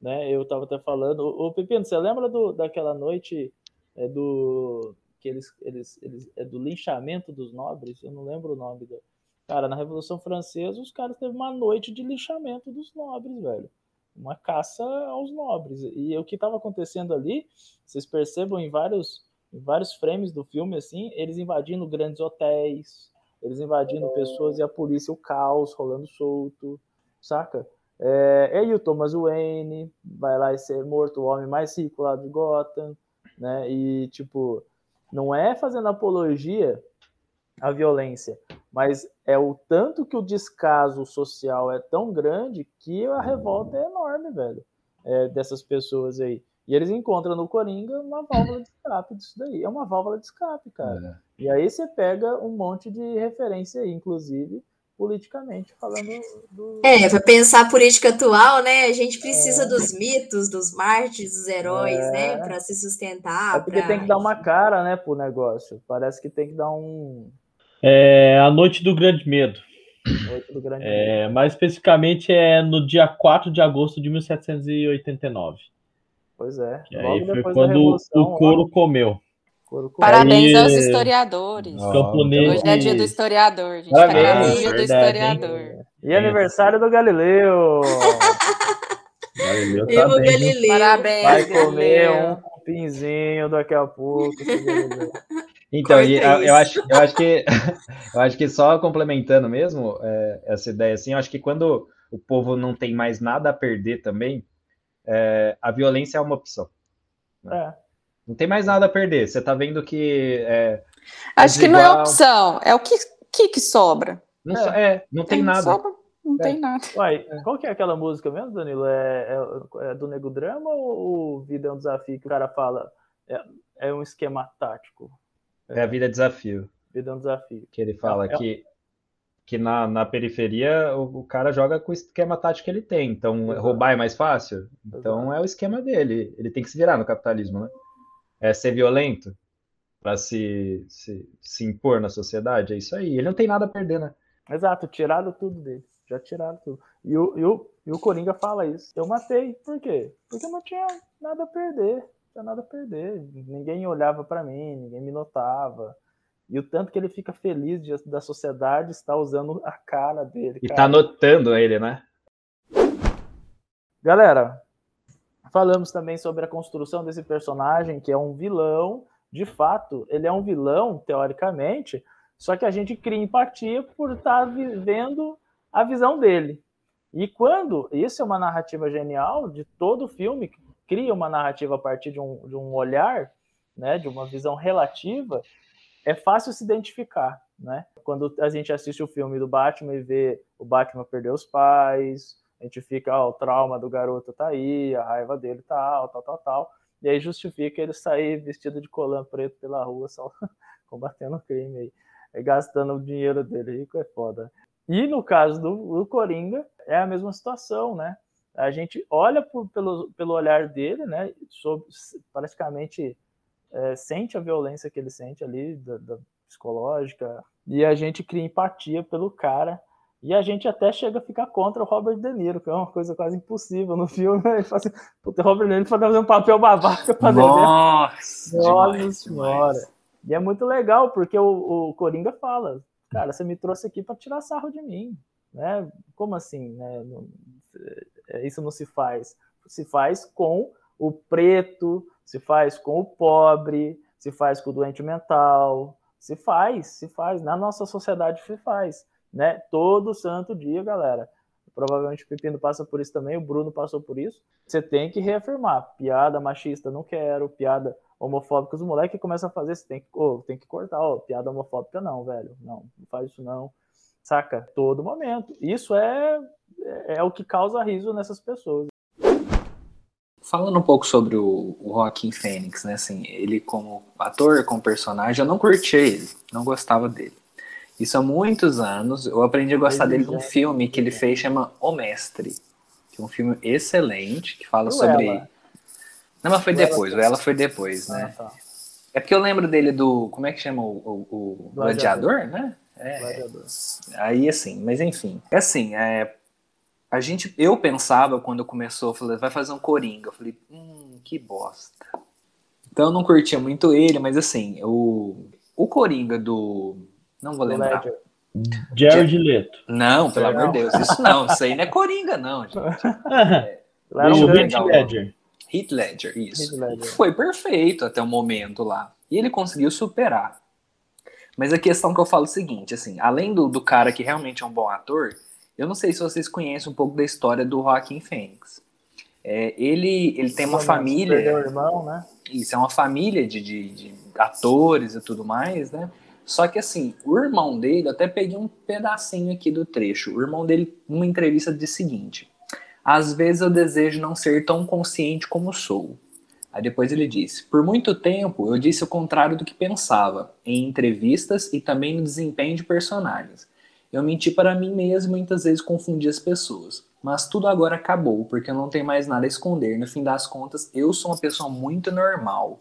né? Eu estava até falando, o, Pepino, você lembra do, daquela noite é, do que eles, eles, eles é do linchamento dos nobres? Eu não lembro o nome do cara. Na Revolução Francesa, os caras teve uma noite de linchamento dos nobres, velho. Uma caça aos nobres. E o que estava acontecendo ali, vocês percebam em vários, em vários frames do filme, assim, eles invadindo grandes hotéis, eles invadindo pessoas e a polícia, o caos rolando solto, saca? É, é aí o Thomas Wayne vai lá e ser morto, o homem mais rico lá de Gotham, né? E, tipo, não é fazendo apologia à violência, mas é o tanto que o descaso social é tão grande que a revolta é enorme, velho, é, dessas pessoas aí. E eles encontram no Coringa uma válvula de escape disso daí. É uma válvula de escape, cara. É. E aí você pega um monte de referência aí, inclusive politicamente falando do. É, para pensar a política atual, né? A gente precisa é. dos mitos, dos mártires, dos heróis, é. né? Para se sustentar. É porque pra... tem que dar uma cara, né, pro negócio. Parece que tem que dar um. É a Noite do Grande Medo. Noite do Grande é, Medo. Mais especificamente é no dia 4 de agosto de 1789. Pois é. Que aí foi quando o couro lá. comeu. Couro comeu. Parabéns aí, aos historiadores. Camponês. Hoje é dia do historiador. Gente tá gravando dia do historiador. E aniversário do Galileu. Galileu tá bem, Galileu. Parabéns, Vai Galileu. comer um pinzinho daqui a pouco. Então, eu, eu, acho, eu, acho que, eu acho que só complementando mesmo é, essa ideia, assim, eu acho que quando o povo não tem mais nada a perder também, é, a violência é uma opção. Né? É. Não tem mais nada a perder. Você está vendo que. É, acho que não é opção, é o que, que, que sobra. Não, é. é não tem, tem nada. Sobra, não tem nada. Uai, qual que é aquela música mesmo, Danilo? É, é, do Nego Drama ou Vida é um Desafio que o cara fala? É, um esquema tático. É a vida desafio. Vida é um desafio. Que ele fala que que na, na periferia o, o, cara joga com o esquema tático que ele tem. Então, Exato. roubar é mais fácil? Então, Exato. é o esquema dele. Ele tem que se virar no capitalismo, né? É ser violento para se, se, se impor na sociedade. É isso aí. Ele não tem nada a perder, né? Exato, tiraram tudo dele. Já tiraram tudo. E o, e o, e o Coringa fala isso. Eu matei. Por quê? Porque eu não tinha nada a perder. Não tinha nada a perder. Ninguém olhava para mim, ninguém me notava e o tanto que ele fica feliz de, da sociedade estar usando a cara dele. E cara. tá notando ele, né? Galera, falamos também sobre a construção desse personagem, que é um vilão. De fato, ele é um vilão, teoricamente, só que a gente cria empatia por estar vivendo a visão dele. E quando, isso é uma narrativa genial de todo o filme, cria uma narrativa a partir de um, de um olhar, né, de uma visão relativa, é fácil se identificar, né? Quando a gente assiste o filme do Batman e vê o Batman perder os pais, a gente fica, ó, oh, o trauma do garoto tá aí, a raiva dele tá, tal, tal, tal, e aí justifica ele sair vestido de colã preto pela rua, só combatendo o crime aí, é, gastando o dinheiro dele, rico é foda. E no caso do, do Coringa, é a mesma situação, né? A gente olha por, pelo, pelo olhar dele, né? Sobre, praticamente é, sente a violência que ele sente ali, da, da, psicológica, e a gente cria empatia pelo cara, e a gente até chega a ficar contra o Robert De Niro, que é uma coisa quase impossível no filme. Né? Ele fala assim, puta, o Robert De Niro fazer um papel babaca pra Nossa, Nossa demais, senhora. Demais. E é muito legal, porque o, o Coringa fala, cara, você me trouxe aqui para tirar sarro de mim, né? Como assim, né? É, isso não se faz. Se faz com o preto, se faz com o pobre, se faz com o doente mental, se faz, se faz. Na nossa sociedade se faz, né? Todo santo dia, galera. Provavelmente o Pepino passa por isso também, o Bruno passou por isso. Você tem que reafirmar. Piada machista não quero, piada homofóbica, os moleques começam a fazer, você tem que, oh, tem que cortar, oh, piada homofóbica não, velho. Não, não faz isso não. Saca? Todo momento. Isso é, é, é o que causa riso nessas pessoas. Falando um pouco sobre o, o Joaquim Fênix, né? Assim, ele como ator, como personagem, eu não curti ele, não gostava dele. Isso há muitos anos, eu aprendi a gostar dele num filme que ele fez, chama O Mestre, que é um filme excelente, que fala sobre... Ela. Não, mas foi depois, o Ela foi depois, né? Ah, tá. É porque eu lembro dele do, como é que chama o, o, o Gladiador, né? É, Gladiador. Aí, assim, mas enfim. É assim, é, a gente, eu pensava quando começou, falei, vai fazer um Coringa. Eu falei, hum, que bosta. Então eu não curtia muito ele, mas assim, o, o Coringa do. Não vou lembrar. Jared Leto. Não, pelo amor de Deus, isso não, isso aí não é Coringa, não, gente. É, o Heath Ledger. Heath Ledger, isso. Ledger. Foi perfeito até o momento lá. E ele conseguiu superar. Mas a questão que eu falo é o seguinte, assim, além do, do cara que realmente é um bom ator, eu não sei se vocês conhecem um pouco da história do Joaquim Fênix. É, ele, ele tem uma família. Irmão, né? Isso, é uma família de, de, de, atores e tudo mais, né? Só que assim, o irmão dele, até peguei um pedacinho aqui do trecho. O irmão dele, numa entrevista, disse o seguinte: Às vezes eu desejo não ser tão consciente como sou. Aí depois ele disse: Por muito tempo eu disse o contrário do que pensava, em entrevistas e também no desempenho de personagens. Eu menti para mim mesmo e muitas vezes confundi as pessoas. Mas tudo agora acabou, porque eu não tenho mais nada a esconder. No fim das contas, eu sou uma pessoa muito normal.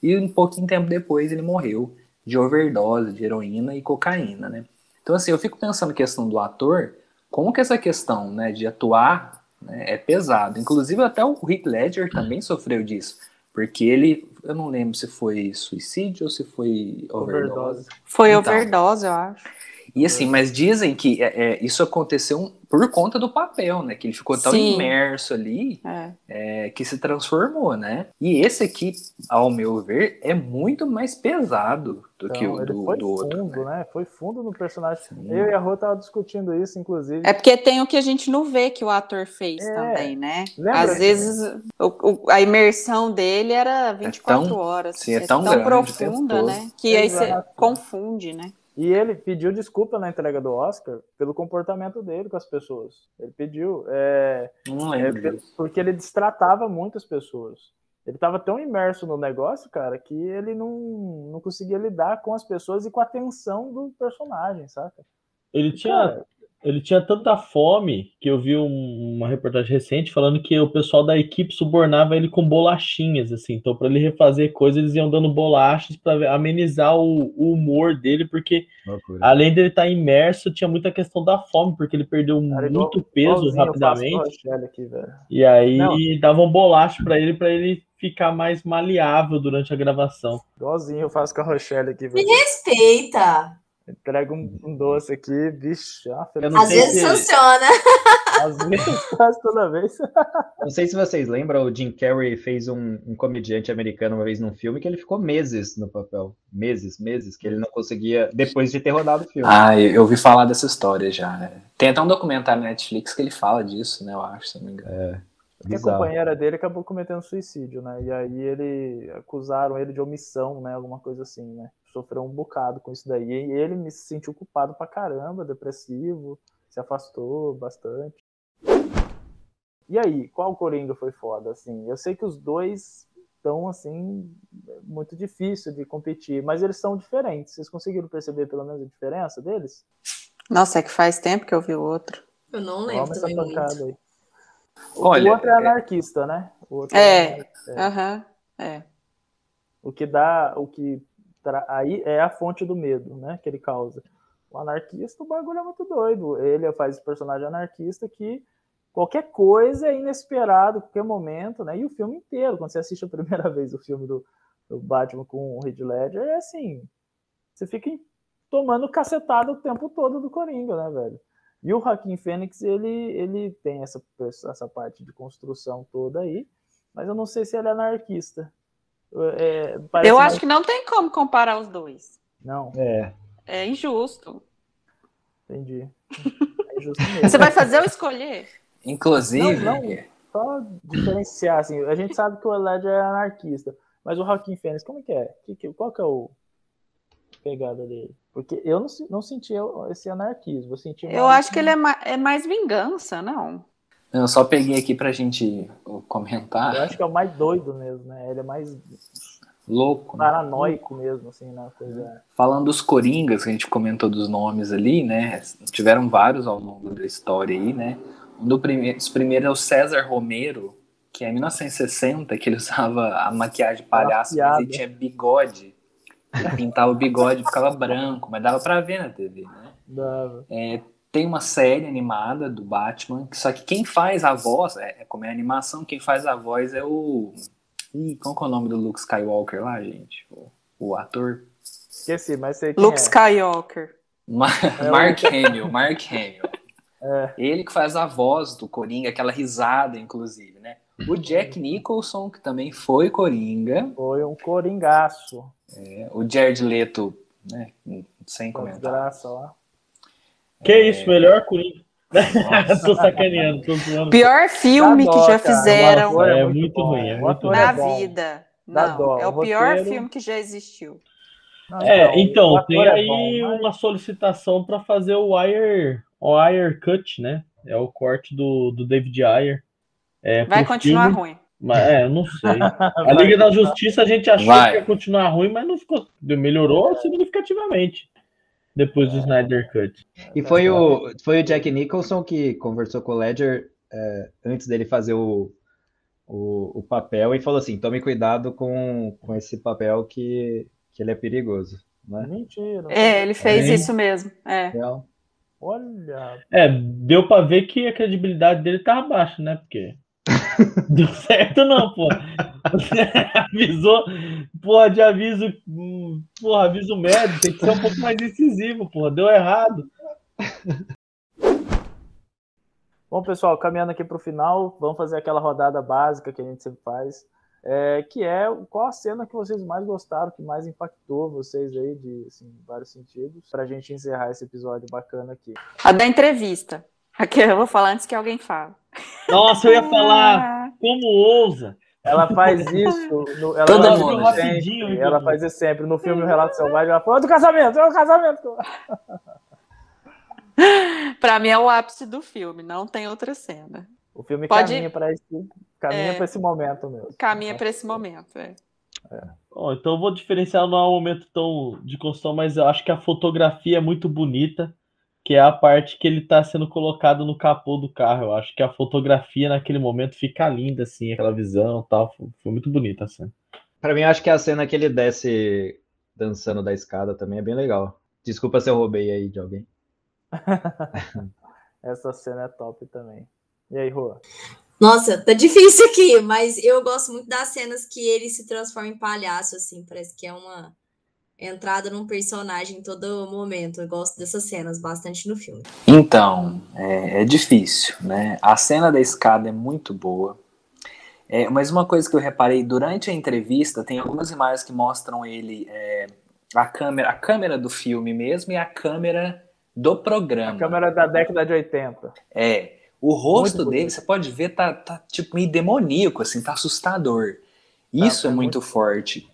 E um pouquinho tempo depois ele morreu de overdose de heroína e cocaína, né? Então assim, eu fico pensando questão do ator, como que essa questão, né, de atuar né, é pesado. Inclusive até o Heath Ledger também sofreu disso, porque ele, eu não lembro se foi suicídio ou se foi overdose. Foi então, overdose, eu acho. E assim, mas dizem que é, é, isso aconteceu por conta do papel, né? Que ele ficou tão Sim. imerso ali é. É, que se transformou, né? E esse aqui, ao meu ver, é muito mais pesado do então, que o do, foi do outro. Fundo, né? né? Foi fundo no personagem. Sim. Eu e a Rô tava discutindo isso, inclusive. É porque tem o que a gente não vê que o ator fez é. também, né? Lembra Às vezes o, o, a imersão dele era 24 é tão, horas. Sim, é, tão, tão grande, profunda, né? Que aí você confunde, né? E ele pediu desculpa na entrega do Oscar pelo comportamento dele com as pessoas. Ele pediu. É, não lembro. É, porque ele destratava muitas pessoas. Ele estava tão imerso no negócio, cara, que ele não, não conseguia lidar com as pessoas e com a tensão do personagem, saca? Ele tinha, cara, ele tinha tanta fome que eu vi um, uma reportagem recente falando que o pessoal da equipe subornava ele com bolachinhas, assim. Então, para ele refazer coisas, eles iam dando bolachas para amenizar o, o, humor dele, porque Loucura. além dele estar tá imerso, tinha muita questão da fome, porque ele perdeu Cara, muito peso rapidamente. Aqui, e aí Não. davam bolacha para ele, para ele ficar mais maleável durante a gravação. Igualzinho eu faço com a Rochelle aqui. Velho. Me respeita! Entrega um, um, doce aqui, bicho. Ah, Às vezes se... funciona. Às vezes faz toda vez. Não sei se vocês lembram, o Jim Carrey fez um, um, comediante americano uma vez num filme que ele ficou meses no papel. Meses, meses, que ele não conseguia, depois de ter rodado o filme. Ah, eu ouvi falar dessa história já. Tem até um documentário na Netflix que ele fala disso, né? Eu acho, se não me engano. É. Porque a companheira dele acabou cometendo suicídio, né? E aí ele acusaram ele de omissão, né? Alguma coisa assim, né? Sofreu um bocado com isso daí. E ele me sentiu culpado pra caramba, depressivo, se afastou bastante. E aí, qual Coringa foi foda, assim? Eu sei que os dois estão, assim, muito difícil de competir, mas eles são diferentes. Vocês conseguiram perceber pelo menos a diferença deles? Nossa, é que faz tempo que eu vi o outro. Eu não lembro Vamos também muito. Aí. Olha, o outro é, é anarquista, né? O outro é, é, uhum, é. O que dá, o que. Aí é a fonte do medo, né? Que ele causa. O anarquista, o bagulho é muito doido. Ele faz esse personagem anarquista que qualquer coisa é inesperado, qualquer momento, né? E o filme inteiro, quando você assiste a primeira vez o filme do, do Batman com o Heath Ledger, é assim, você fica tomando cacetada o tempo todo do Coringa, né, velho? E o Joaquim Fênix, ele, ele tem essa, essa parte de construção toda aí, mas eu não sei se ele é anarquista. É, eu acho mais... que não tem como comparar os dois. Não. É. É injusto. Entendi. É injusto mesmo. Você vai fazer ou escolher? Inclusive. Não, não, só diferenciar, assim, a gente sabe que o Ledger é anarquista, mas o Joaquim Fênix, como que é? Qual que é o pegada dele? Porque eu não, não senti esse anarquismo. Eu, senti eu acho que ele é mais, é mais vingança, não? Eu só peguei aqui pra gente comentar. Eu acho que é o mais doido mesmo, né? Ele é mais louco, né? paranoico né? mesmo, assim, né? Coisa... Falando dos Coringas, que a gente comentou dos nomes ali, né? Tiveram vários ao longo da história aí, né? Um do prime dos primeiros é o César Romero, que é em 1960, que ele usava a maquiagem palhaço, mas ele tinha bigode. Ele pintava o bigode ficava branco, mas dava pra ver na TV, né? Dava. É, tem uma série animada do Batman, só que quem faz a voz, é, é como é a animação, quem faz a voz é o. Ih, qual que é o nome do Luke Skywalker lá, gente? O, o ator. Esqueci, mas sei quem Luke é. Skywalker. é Mark Hamill, Mark Hamill. É. Ele que faz a voz do Coringa, aquela risada, inclusive, né? O Jack Nicholson, que também foi Coringa. Foi um coringaço. É, o Jared Leto, né? Sem comentários. lá. Que é... isso, melhor Coringa. tô sacaneando, tô zoando. Pior filme dó, que já cara. fizeram. É, é, muito ruim, é muito Na ruim. vida. Não, dó. é o, pior roteiro... filme que já existiu. Não, é, então, tem é aí bom, mas... uma solicitação para fazer o Wire, o Wire Cut, né? É o corte do, do David Ayer. É, Vai continuar filme. ruim. Mas, é, não sei. A Liga da Justiça a gente achou Vai. que ia continuar ruim, mas não ficou. Melhorou significativamente depois do Snyder Cut. E foi o, foi o Jack Nicholson que conversou com o Ledger é, antes dele fazer o, o, o, papel e falou assim: tome cuidado com, com esse papel que, que ele é perigoso. Né? Mentira. É, ele fez é. isso mesmo. É. Então, Olha. É, deu pra ver que a credibilidade dele tava baixa, né? Porque. Deu certo, não, pô. Avisou, porra, de aviso, porra, aviso médio, tem que ser um pouco mais incisivo, porra, deu errado. Bom, pessoal, caminhando aqui para o final, vamos fazer aquela rodada básica que a gente sempre faz, é, que é qual a cena que vocês mais gostaram, que mais impactou vocês aí, de assim, vários sentidos, para a gente encerrar esse episódio bacana aqui. A da entrevista. Aqui eu vou falar antes que alguém fale. Nossa, eu ia falar, como ousa? Ela faz isso. No, ela Todo faz mundo. sempre, ela faz isso sempre. No filme O Relato Selvagem, ela fala do casamento, é o casamento. Pra mim é o ápice do filme, não tem outra cena. O filme Pode- caminha para esse, caminha É. pra esse momento mesmo. Caminha para esse momento. É. Bom, então eu vou diferenciar, não é um momento tão de construção, mas eu acho que a fotografia é muito bonita, que é a parte que ele está sendo colocado no capô do carro. Eu acho que a fotografia naquele momento fica linda, assim, aquela visão e tal. Foi, foi muito bonita a cena. Pra mim, acho que a cena que ele desce dançando da escada também é bem legal. Desculpa se eu roubei aí de alguém. Essa cena é top também. E aí, Rua? Nossa, tá difícil aqui, mas eu gosto muito das cenas que ele se transforma em palhaço, assim. Parece que é uma entrada num personagem em todo momento. Eu gosto dessas cenas bastante no filme. Então, é, é difícil, né? A cena da escada é muito boa. É, mas uma coisa que eu reparei durante a entrevista, tem algumas imagens que mostram ele, é, a câmera, a câmera do filme mesmo e a câmera do programa. A câmera da década de 80. É, o rosto Muito dele, bonito. você pode ver, tá, tá tipo meio demoníaco, assim, tá assustador. Isso é é muito forte,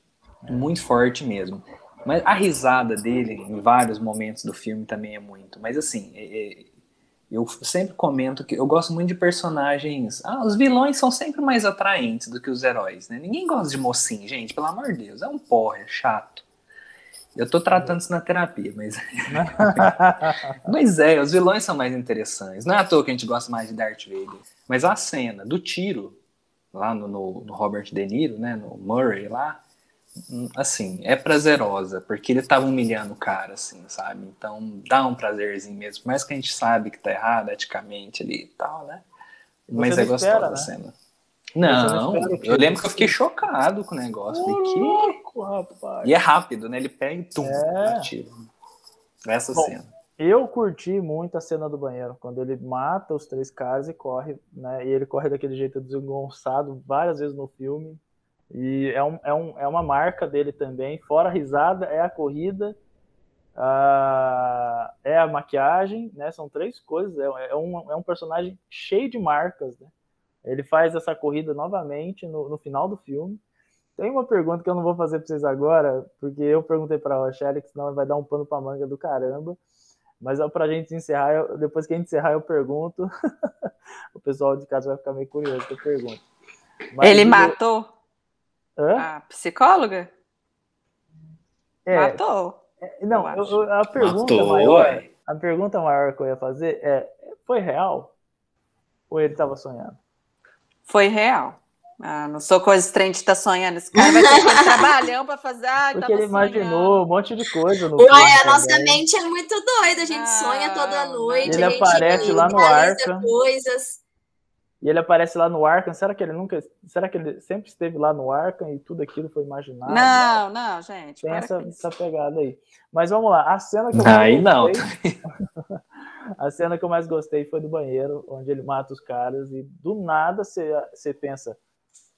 muito forte mesmo. Mas a risada dele em vários momentos do filme também é muito. Mas assim, é- é- eu sempre comento que eu gosto muito de personagens. Ah, os vilões são sempre mais atraentes do que os heróis, né? Ninguém gosta de mocinho, gente, pelo amor de Deus, é um porra, é chato. Eu tô tratando isso na terapia, mas. mas é, os vilões são mais interessantes. Não é à toa que a gente gosta mais de Darth Vader. Mas a cena do tiro, lá no, no- no Robert De Niro, né? No Murray lá, assim, é prazerosa, porque ele tava humilhando o cara, assim, sabe? Então dá um prazerzinho mesmo. Mais que a gente sabe que tá errado eticamente ali e tal, né? Mas é gostosa espera, a né? cena. não Não, eu lembro que eu fiquei chocado com o negócio. Que? louco, rapaz. E é rápido, né? Ele pega e tum, É. atira. Essa Bom, cena. Eu curti muito a cena do banheiro, quando ele mata os três caras e corre, né? E ele corre daquele jeito desengonçado várias vezes no filme. E é, um, é, um, é uma marca dele também. Fora a risada, é a corrida, a- é a maquiagem, né? São três coisas. É, é um, é um personagem cheio de marcas, né? Ele faz essa corrida novamente no, no final do filme. Tem uma pergunta que eu não vou fazer para vocês agora, porque eu perguntei para a Rochelle, que senão vai dar um pano para manga do caramba. Mas é para a gente encerrar, eu- depois que a gente encerrar, eu pergunto. o pessoal de casa vai ficar meio curioso que eu pergunto. Mas Ele o- matou Hã? a psicóloga? É, Matou. não, eu eu- a pergunta Matou, maior, ué. a pergunta maior que eu ia fazer é, foi real? Ou ele estava sonhando? Foi real. Ah, não sou coisa estranha de estar sonhando. Esse cara vai ter aquele trabalhão pra fazer. Ai, Porque ele imaginou sonhando. um monte de coisa no filme a nossa também. mente é muito doida, a gente Ah, sonha toda noite, Ele a gente aparece lá no Arkham. coisas. E ele aparece lá no Arkham. Será que ele nunca. Será que ele sempre esteve lá no Arkham e tudo aquilo foi imaginado? Não, não, gente. Tem para essa, essa pegada aí. Mas vamos lá. A cena que eu Aí mais não. gostei. a cena que eu mais gostei foi do banheiro, onde ele mata os caras e do nada você pensa: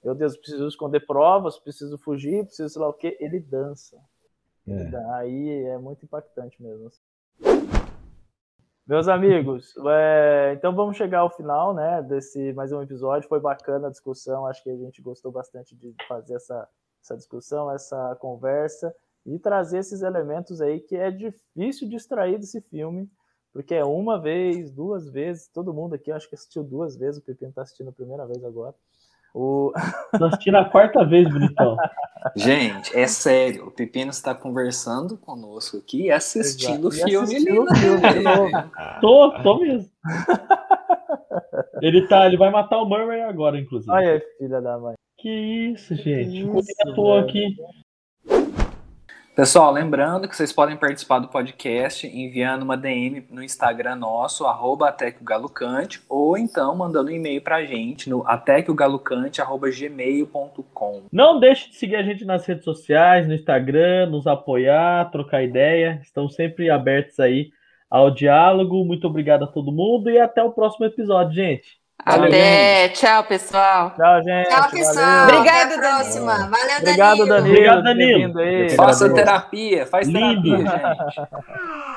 Meu Deus, preciso esconder provas, preciso fugir, preciso sei lá o quê. Ele dança. Dan- Aí é muito impactante mesmo. Meus amigos, é, então vamos chegar ao final, né, desse mais um episódio. Foi bacana a discussão, acho que a gente gostou bastante de fazer essa, essa discussão, essa conversa e trazer esses elementos aí que é difícil de extrair desse filme, porque é uma vez, duas vezes, todo mundo aqui acho que assistiu duas vezes, o Pepino está assistindo a primeira vez agora. O... Tô assistindo a quarta vez, bonitão. Gente, é sério, o Pepino está conversando conosco aqui e assistindo o filme assistindo ali. o filme de novo. Tô, tô mesmo. Ele, tá, ele vai matar o Murray agora, inclusive. Olha aí, filha da mãe. Que isso, gente. Que isso, à toa velho. aqui. Pessoal, lembrando que vocês podem participar do podcast enviando uma DM no Instagram nosso, arroba até que o Galo Cante, ou então mandando um e-mail pra gente no até que o Galo Cante, arroba gmail.com. Não deixe de seguir a gente nas redes sociais, no Instagram, nos apoiar, trocar ideia. Estamos sempre abertos aí ao diálogo. Muito obrigado a todo mundo e até o próximo episódio, gente. Até, tchau, pessoal. Tchau, gente. Tchau, pessoal. Obrigado, Até a próxima. Valeu, Obrigado, Danilo. Obrigado, Danilo. Faça terapia, faz Lindo. terapia, gente.